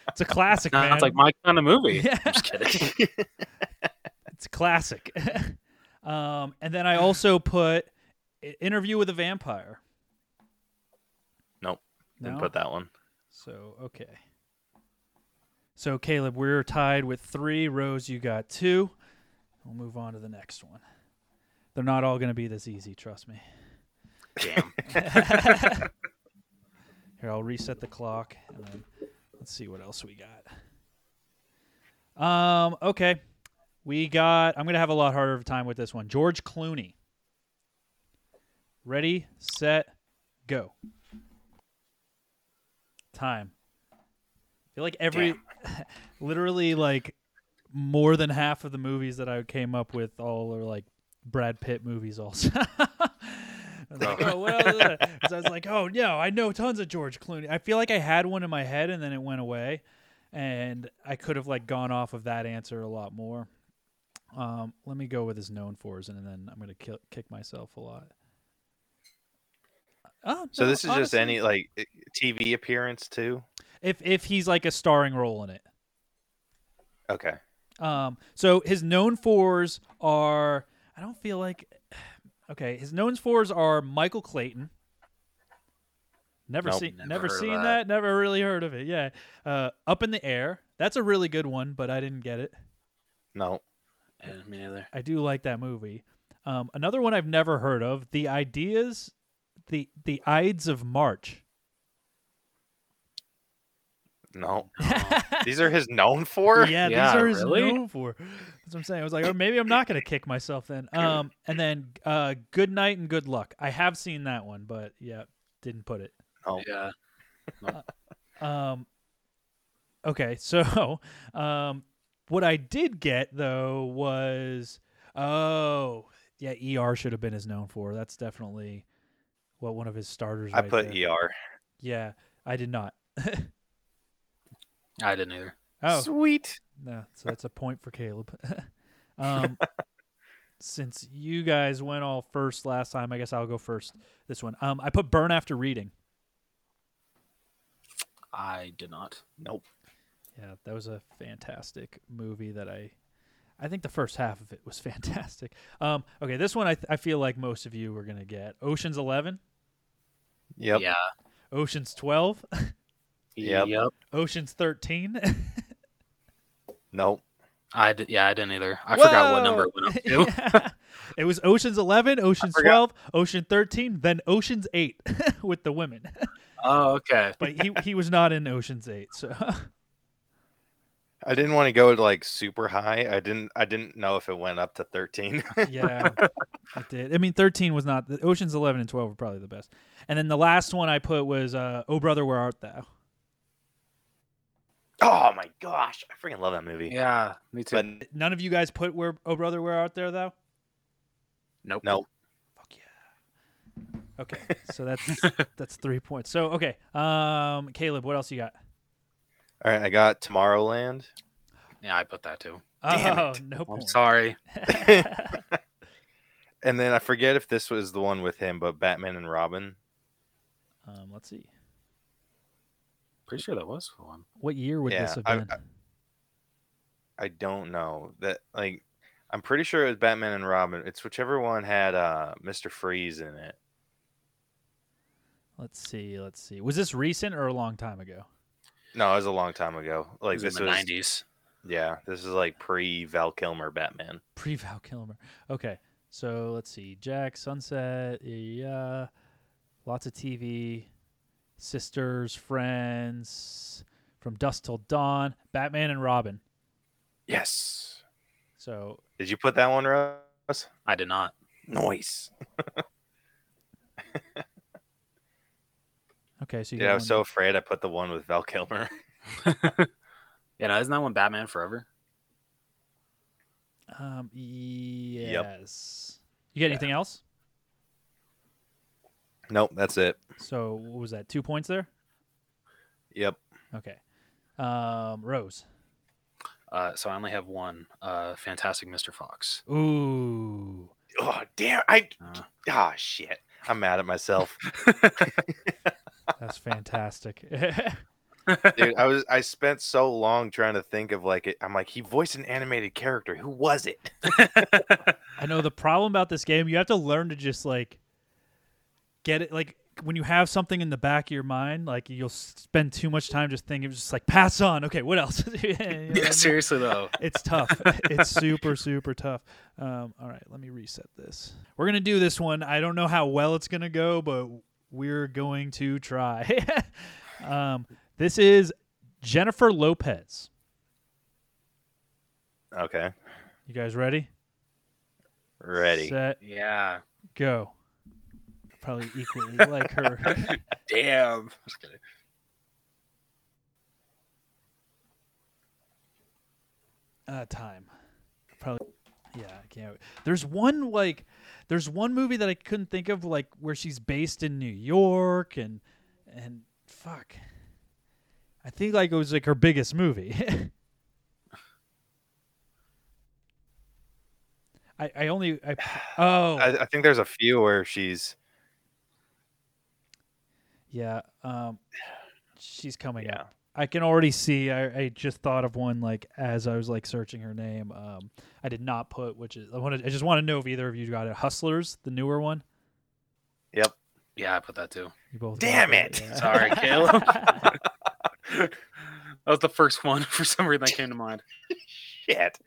it's a classic, man. Sounds like my kind of movie. Yeah. [LAUGHS] I'm just kidding. [LAUGHS] It's a classic. [LAUGHS] um, and then I also put Interview with a Vampire. Nope. Didn't No? put that one. So okay. So Caleb, we're tied with three. Rose, you got two. We'll move on to the next one. They're not all going to be this easy, trust me. Damn. [LAUGHS] Here, I'll reset the clock and then let's see what else we got. Um, okay. We got I'm gonna have a lot harder of a time with this one. George Clooney. Ready, set, go. Time. I feel like every [LAUGHS] literally like more than half of the movies that I came up with all are like Brad Pitt movies also. [LAUGHS] I was like, oh, what else is there? So I was like, oh no, I know tons of George Clooney. I feel like I had one in my head and then it went away, and I could have like gone off of that answer a lot more. Um, let me go with his known fours, and then I'm gonna kick myself a lot. Oh, So this is just any like TV appearance too. if if he's like a starring role in it. Okay. Um, so his known fours are I don't feel like [SIGHS] okay, his known fours are Michael Clayton. Never Nope. seen Never never seen that. that. never really heard of it. Yeah. Uh Up in the Air. That's a really good one, but I didn't get it. No. Yeah, me neither. I do like that movie. Um another one I've never heard of, The Ideas the the Ides of March. No. [LAUGHS] These are his known for. Yeah, Yeah, these are his really? known for. That's what I'm saying. I was like, oh, maybe I'm not gonna kick myself then. [LAUGHS] Um, and then uh, good night and good luck. I have seen that one, but yeah, didn't put it. No. Yeah. Um, okay, [LAUGHS] so um, what I did get though was oh yeah, ER should have been as known for. That's definitely what one of his starters. I right put there. ER. Yeah, I did not. [LAUGHS] I didn't either. oh, Sweet. No, so that's a point for Caleb. [LAUGHS] um, [LAUGHS] since you guys went all first last time, I guess I'll go first this one. Um, I put Burn After Reading. I did not. Nope. Yeah, that was a fantastic movie that I. I think the first half of it was [LAUGHS] fantastic. Um, okay, this one I, th- I feel like most of you were gonna get. Ocean's Eleven, Yep. Yeah. Ocean's Twelve, [LAUGHS] Yep. Yep. Ocean's Thirteen. [LAUGHS] Nope. I did. Yeah, I didn't either. I forgot what number it went up to. Yeah. it was Ocean's Eleven, Ocean's. Twelve, Ocean Thirteen, then Ocean's Eight with the women. Oh, okay. but he he was not in Ocean's Eight. So I didn't want to go like super high. I didn't. I didn't know if it went up to thirteen. yeah, [LAUGHS] it did. I mean, thirteen was not. The Ocean's Eleven and Twelve were probably the best. And then the last one I put was uh, "Oh Brother, Where Art Thou." oh my gosh, I freaking love that movie. Yeah, me too. But None of you guys put "Where Oh Brother, Where Art Thou" though. nope. nope. Fuck yeah. Okay, so that's [LAUGHS] that's three points. So okay, um, Caleb, what else you got? All right, I got Tomorrowland. Yeah, I put that too. Damn oh, it. no I'm sorry. [LAUGHS] [LAUGHS] And then I forget if this was the one with him, but Batman and Robin. um, let's see. Pretty sure that was the one. What year would Yeah, this have I- been? I don't know that. Like, I'm pretty sure it was Batman and Robin. It's whichever one had uh Mr. Freeze in it. let's see. Let's see. Was this recent or a long time ago? No, it was a long time ago. Like this in the was. '90s. Yeah, this is like pre Val Kilmer Batman. Pre Val Kilmer. Okay, so let's see. Jack, Sunset, yeah, lots of TV, Sisters, Friends, From Dusk Till Dawn, Batman and Robin. Yes. So Did you put that one, Rose? I did not. Noise. [LAUGHS] okay, so you Yeah, I was one- so afraid I put the one with Val Kilmer. [LAUGHS] [LAUGHS] Yeah, no, isn't that one Batman Forever? um yes. You get anything else? Nope, that's it. So what was that? Two points there. Yep. Okay. Um, Rose. Uh, so I only have one. Uh, Fantastic Mr. Fox. Ooh. Oh damn! I Uh, ah shit. I'm mad at myself, [LAUGHS] That's fantastic. [LAUGHS] dude. I was I spent so long trying to think of like it. I'm like he voiced an animated character. Who was it? [LAUGHS] I know the problem about this game, you have to learn to just like get it like when you have something in the back of your mind, like you'll spend too much time just thinking, just like pass on. Okay, what else? [LAUGHS] You know what I Yeah, mean? seriously though. It's tough. it's super, super tough. Um, all right, let me reset this. We're gonna do this one. I don't know how well it's gonna go, but we're going to try. [LAUGHS] um, this is Jennifer Lopez. Okay. You guys ready? Ready. Set, Yeah. go. Probably equally [LAUGHS] like her. [LAUGHS] Damn. Just kidding. uh, time. Probably. Yeah, I can't. There's one like, there's one movie that I couldn't think of like where she's based in New York and and fuck. I think like it was like her biggest movie. [LAUGHS] I I only I [SIGHS] oh I, I think there's a few where she's yeah um she's coming yeah. up. I can already see. I, I just thought of one like as I was like searching her name. Um, I did not put which is I wanted. I just want to know if either of you got it. Hustlers, the newer one. Yep. Yeah, I put that too. You both. Damn got it. yeah. Sorry, [LAUGHS] Caleb. [LAUGHS] that was the first one [LAUGHS] for some reason that came to mind. Shit.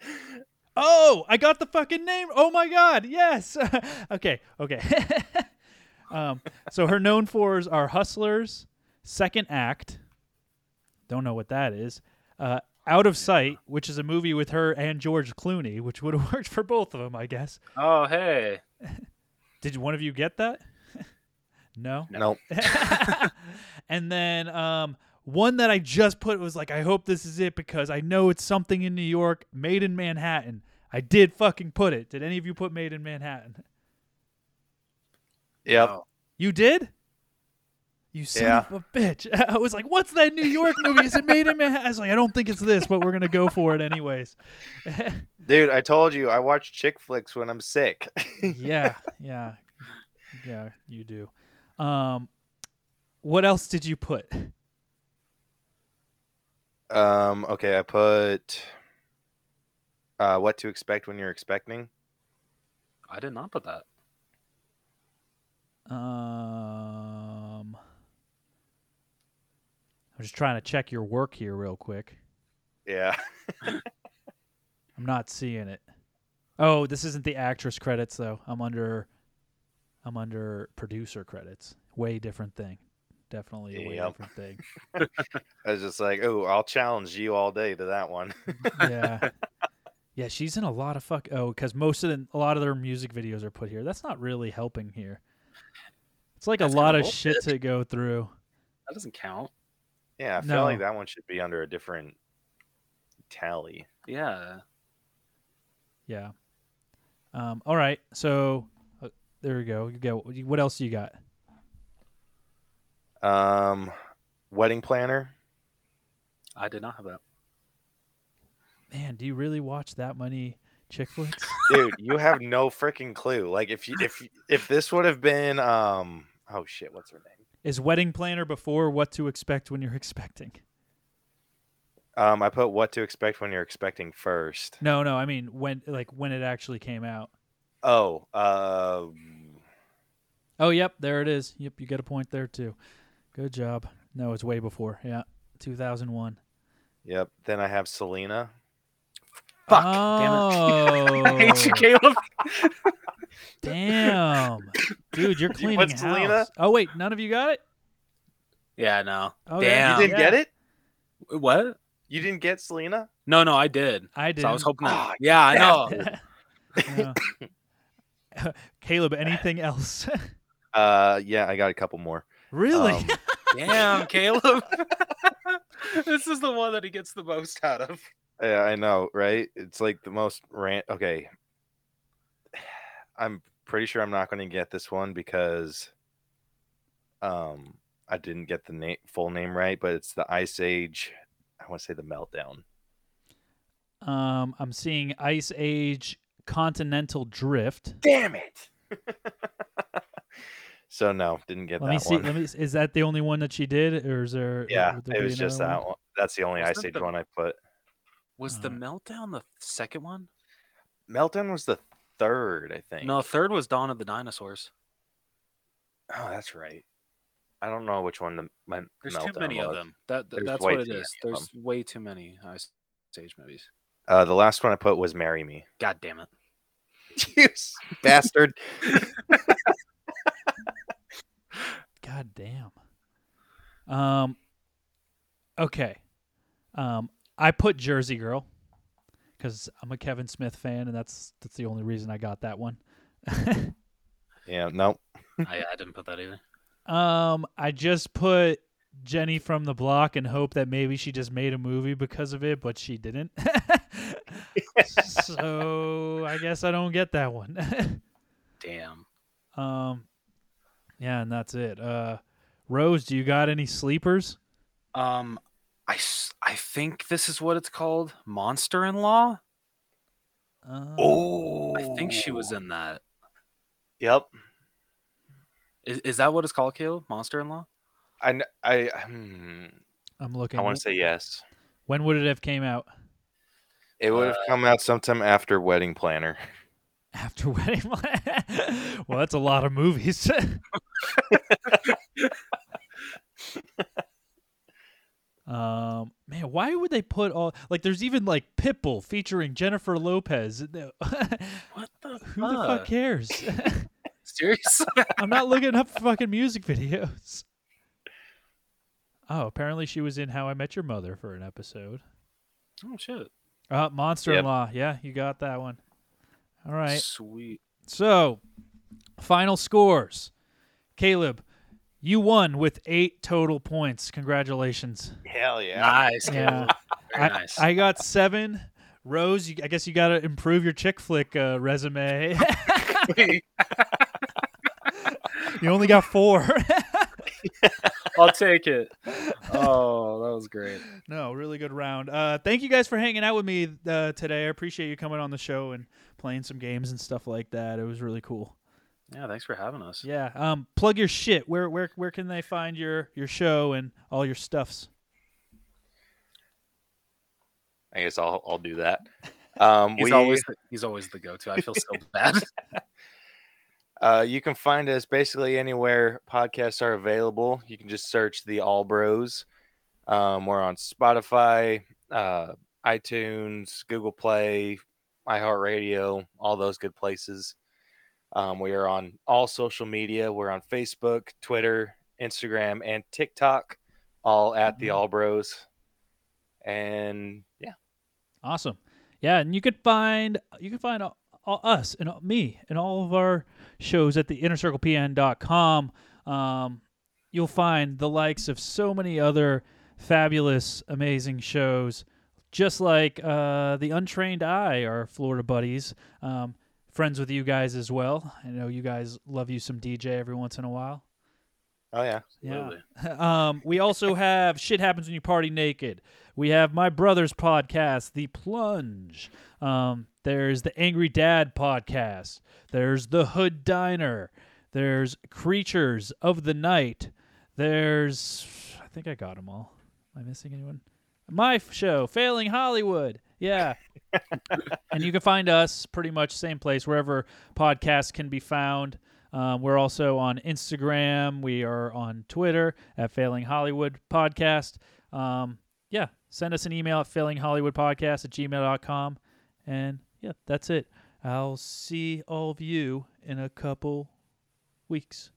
oh, I got the fucking name. Oh my god, yes. okay, okay. um, so her known fours are Hustlers, Second Act. Don't know what that is. Uh, Out of Sight, which is a movie with her and George Clooney, which would have [LAUGHS] worked for both of them, I guess. Oh, hey. [LAUGHS] Did one of you get that? [LAUGHS] no. Nope. and then um, one that I just put was like, I hope this is it because I know it's something in New York, Maid in Manhattan. I did fucking put it. Did any of you put Maid in Manhattan? Yep. You did? You son Yeah. of a bitch. [LAUGHS] I was like, what's that New York movie? Is it Maid in Manhattan? I was like, I don't think it's this, but we're going to go for it anyways. [LAUGHS] Dude, I told you I watch chick flicks when I'm sick. [LAUGHS] yeah, yeah, yeah. You do. Um, what else did you put? um, okay, I put uh what to expect when you're expecting. I did not put that. Um, I'm just trying to check your work here real quick. Yeah. [LAUGHS] I'm not seeing it. Oh, this isn't the actress credits though. I'm under. I'm under producer credits. Way different thing. Definitely a way Yep. different thing. [LAUGHS] I was just like, oh, I'll challenge you all day to that one. [LAUGHS] yeah. Yeah, she's in a lot of fuck. Oh, because most of the, a lot of their music videos are put here. That's not really helping here. It's like That's a lot kinda of shit to go through. That doesn't count. Yeah, I feel like that one should be under a different tally. Yeah. Yeah. Um. All right. So uh, there we go. You go. What else you got? Um, wedding planner. I did not have that. Man, do you really watch that many chick flicks? [LAUGHS] Dude, you have no freaking clue. Like if you if if this would have been um oh shit, what's her name? Is wedding planner before what to expect when you're [LAUGHS] expecting? Um, I put what to expect when you're expecting first. No, no. I mean when, like when it actually came out. Oh, uh, Oh, yep. There it is. Yep. You get a point there too. Good job. No, it's way before. Yeah, 2001. yep. Then I have Selena. Fuck. Oh, Damn it. [LAUGHS] I hate you, Caleb. Damn, dude, you're [LAUGHS] cleaning put house. Selena? Oh wait, none of you got it. Yeah, no. Oh, Damn. You didn't get it? What? You didn't get Selena? No, no, I did. I did. So I was hoping that. Ah, [LAUGHS] yeah, I know. [LAUGHS] Yeah. Caleb, anything else? Uh, yeah, I got a couple more. really? Um, Damn, Caleb. this is the one that he gets the most out of. yeah, I know, right? It's like the most rant. Okay, [SIGHS] I'm pretty sure I'm not going to get this one because, um, I didn't get the name full name right, but it's the Ice Age. I want to say the meltdown. um, I'm seeing Ice Age Continental Drift. Damn it! [LAUGHS] so no, didn't get Let that me see. one. Let me. Is that the only one that she did, or is there? yeah, there it was just another that one. That's the only Was Ice Age the- one I put. Was the Uh, meltdown the second one? Meltdown was the third, I think. No, third was Dawn of the Dinosaurs. Oh, that's right. I don't know which one the my There's too many of them. That, that There's that's what it is. too is. There's way too many Ice Age movies. Uh, the last one I put was "Marry Me." God damn it. [LAUGHS] you bastard. God damn. Um. Okay. Um. I put Jersey Girl because I'm a Kevin Smith fan, and that's that's the only reason I got that one. [LAUGHS] Yeah, nope. I, I didn't put that either. um. I just put Jenny from the Block and hope that maybe she just made a movie because of it, but she didn't. [LAUGHS] so I guess I don't get that one. [LAUGHS] Damn. um. Yeah, and that's it. Uh, Rose, do you got any sleepers? Um, I, s- I think this is what it's called. Monster in Law. Uh, Oh, I think she was in that. Yep. Is, is that what it's called, Caleb? Monster in Law? I I hmm, I'm looking. I want to say yes. When would it have came out? It would have come out sometime after Wedding Planner. [LAUGHS] After Wedding Planner? [LAUGHS] well, that's a lot of movies. [LAUGHS] um, man, why would they put all like? There's even like Pitbull featuring Jennifer Lopez. Who [LAUGHS] What the the fuck cares? [LAUGHS] Seriously? I'm not looking up [LAUGHS] fucking music videos. Oh, apparently she was in How I Met Your Mother for an episode. oh shit. Uh, Monster in Yep. Law. Yeah, you got that one. All right. Sweet. So, final scores. Caleb, you won with eight total points. Congratulations. Hell yeah. Nice. Yeah. Very I, nice. I got seven. Rose, you, I guess you got to improve your chick flick uh, resume. [LAUGHS] you only got four. [LAUGHS] I'll take it. Oh, that was great. no, really good round. Uh, thank you guys for hanging out with me uh, today. I appreciate you coming on the show and playing some games and stuff like that. It was really cool. Yeah, thanks for having us. Yeah. Um, plug your shit. Where where where can they find your your show and all your stuffs? I guess I'll I'll do that. [LAUGHS] Um, He's we, always the, he's always the go-to. I feel so [LAUGHS] bad. [LAUGHS] uh, you can find us basically anywhere podcasts are available. You can just search the All Bros. Um, we're on Spotify, uh, iTunes, Google Play, iHeartRadio, all those good places. Um, we are on all social media. We're on Facebook, Twitter, Instagram, and TikTok, all at the Mhm. All Bros. And yeah, Awesome. Yeah, and you could find you can find all, all us and all- me and all of our shows at the innercirclepn.com. Um, you'll find the likes of so many other fabulous, amazing shows, just like uh, the Untrained Eye, our Florida buddies. Um, friends with you guys as well. I know you guys love you some DJ every once in a while. oh yeah, Yeah. [LAUGHS] Um, we also have Shit Happens When You Party Naked. We have my brother's podcast, The Plunge. Um, there's the Angry Dad podcast. There's The Hood Diner. There's Creatures of the Night. There's, I think I got them all. Am I missing anyone? My show, Failing Hollywood. Yeah. [LAUGHS] and you can find us pretty much same place wherever podcasts can be found. Um, we're also on Instagram. We are on Twitter at Failing Hollywood Podcast. Um, yeah, send us an email at failinghollywoodpodcast at gmail.com. And yeah, that's it. I'll see all of you in a couple weeks.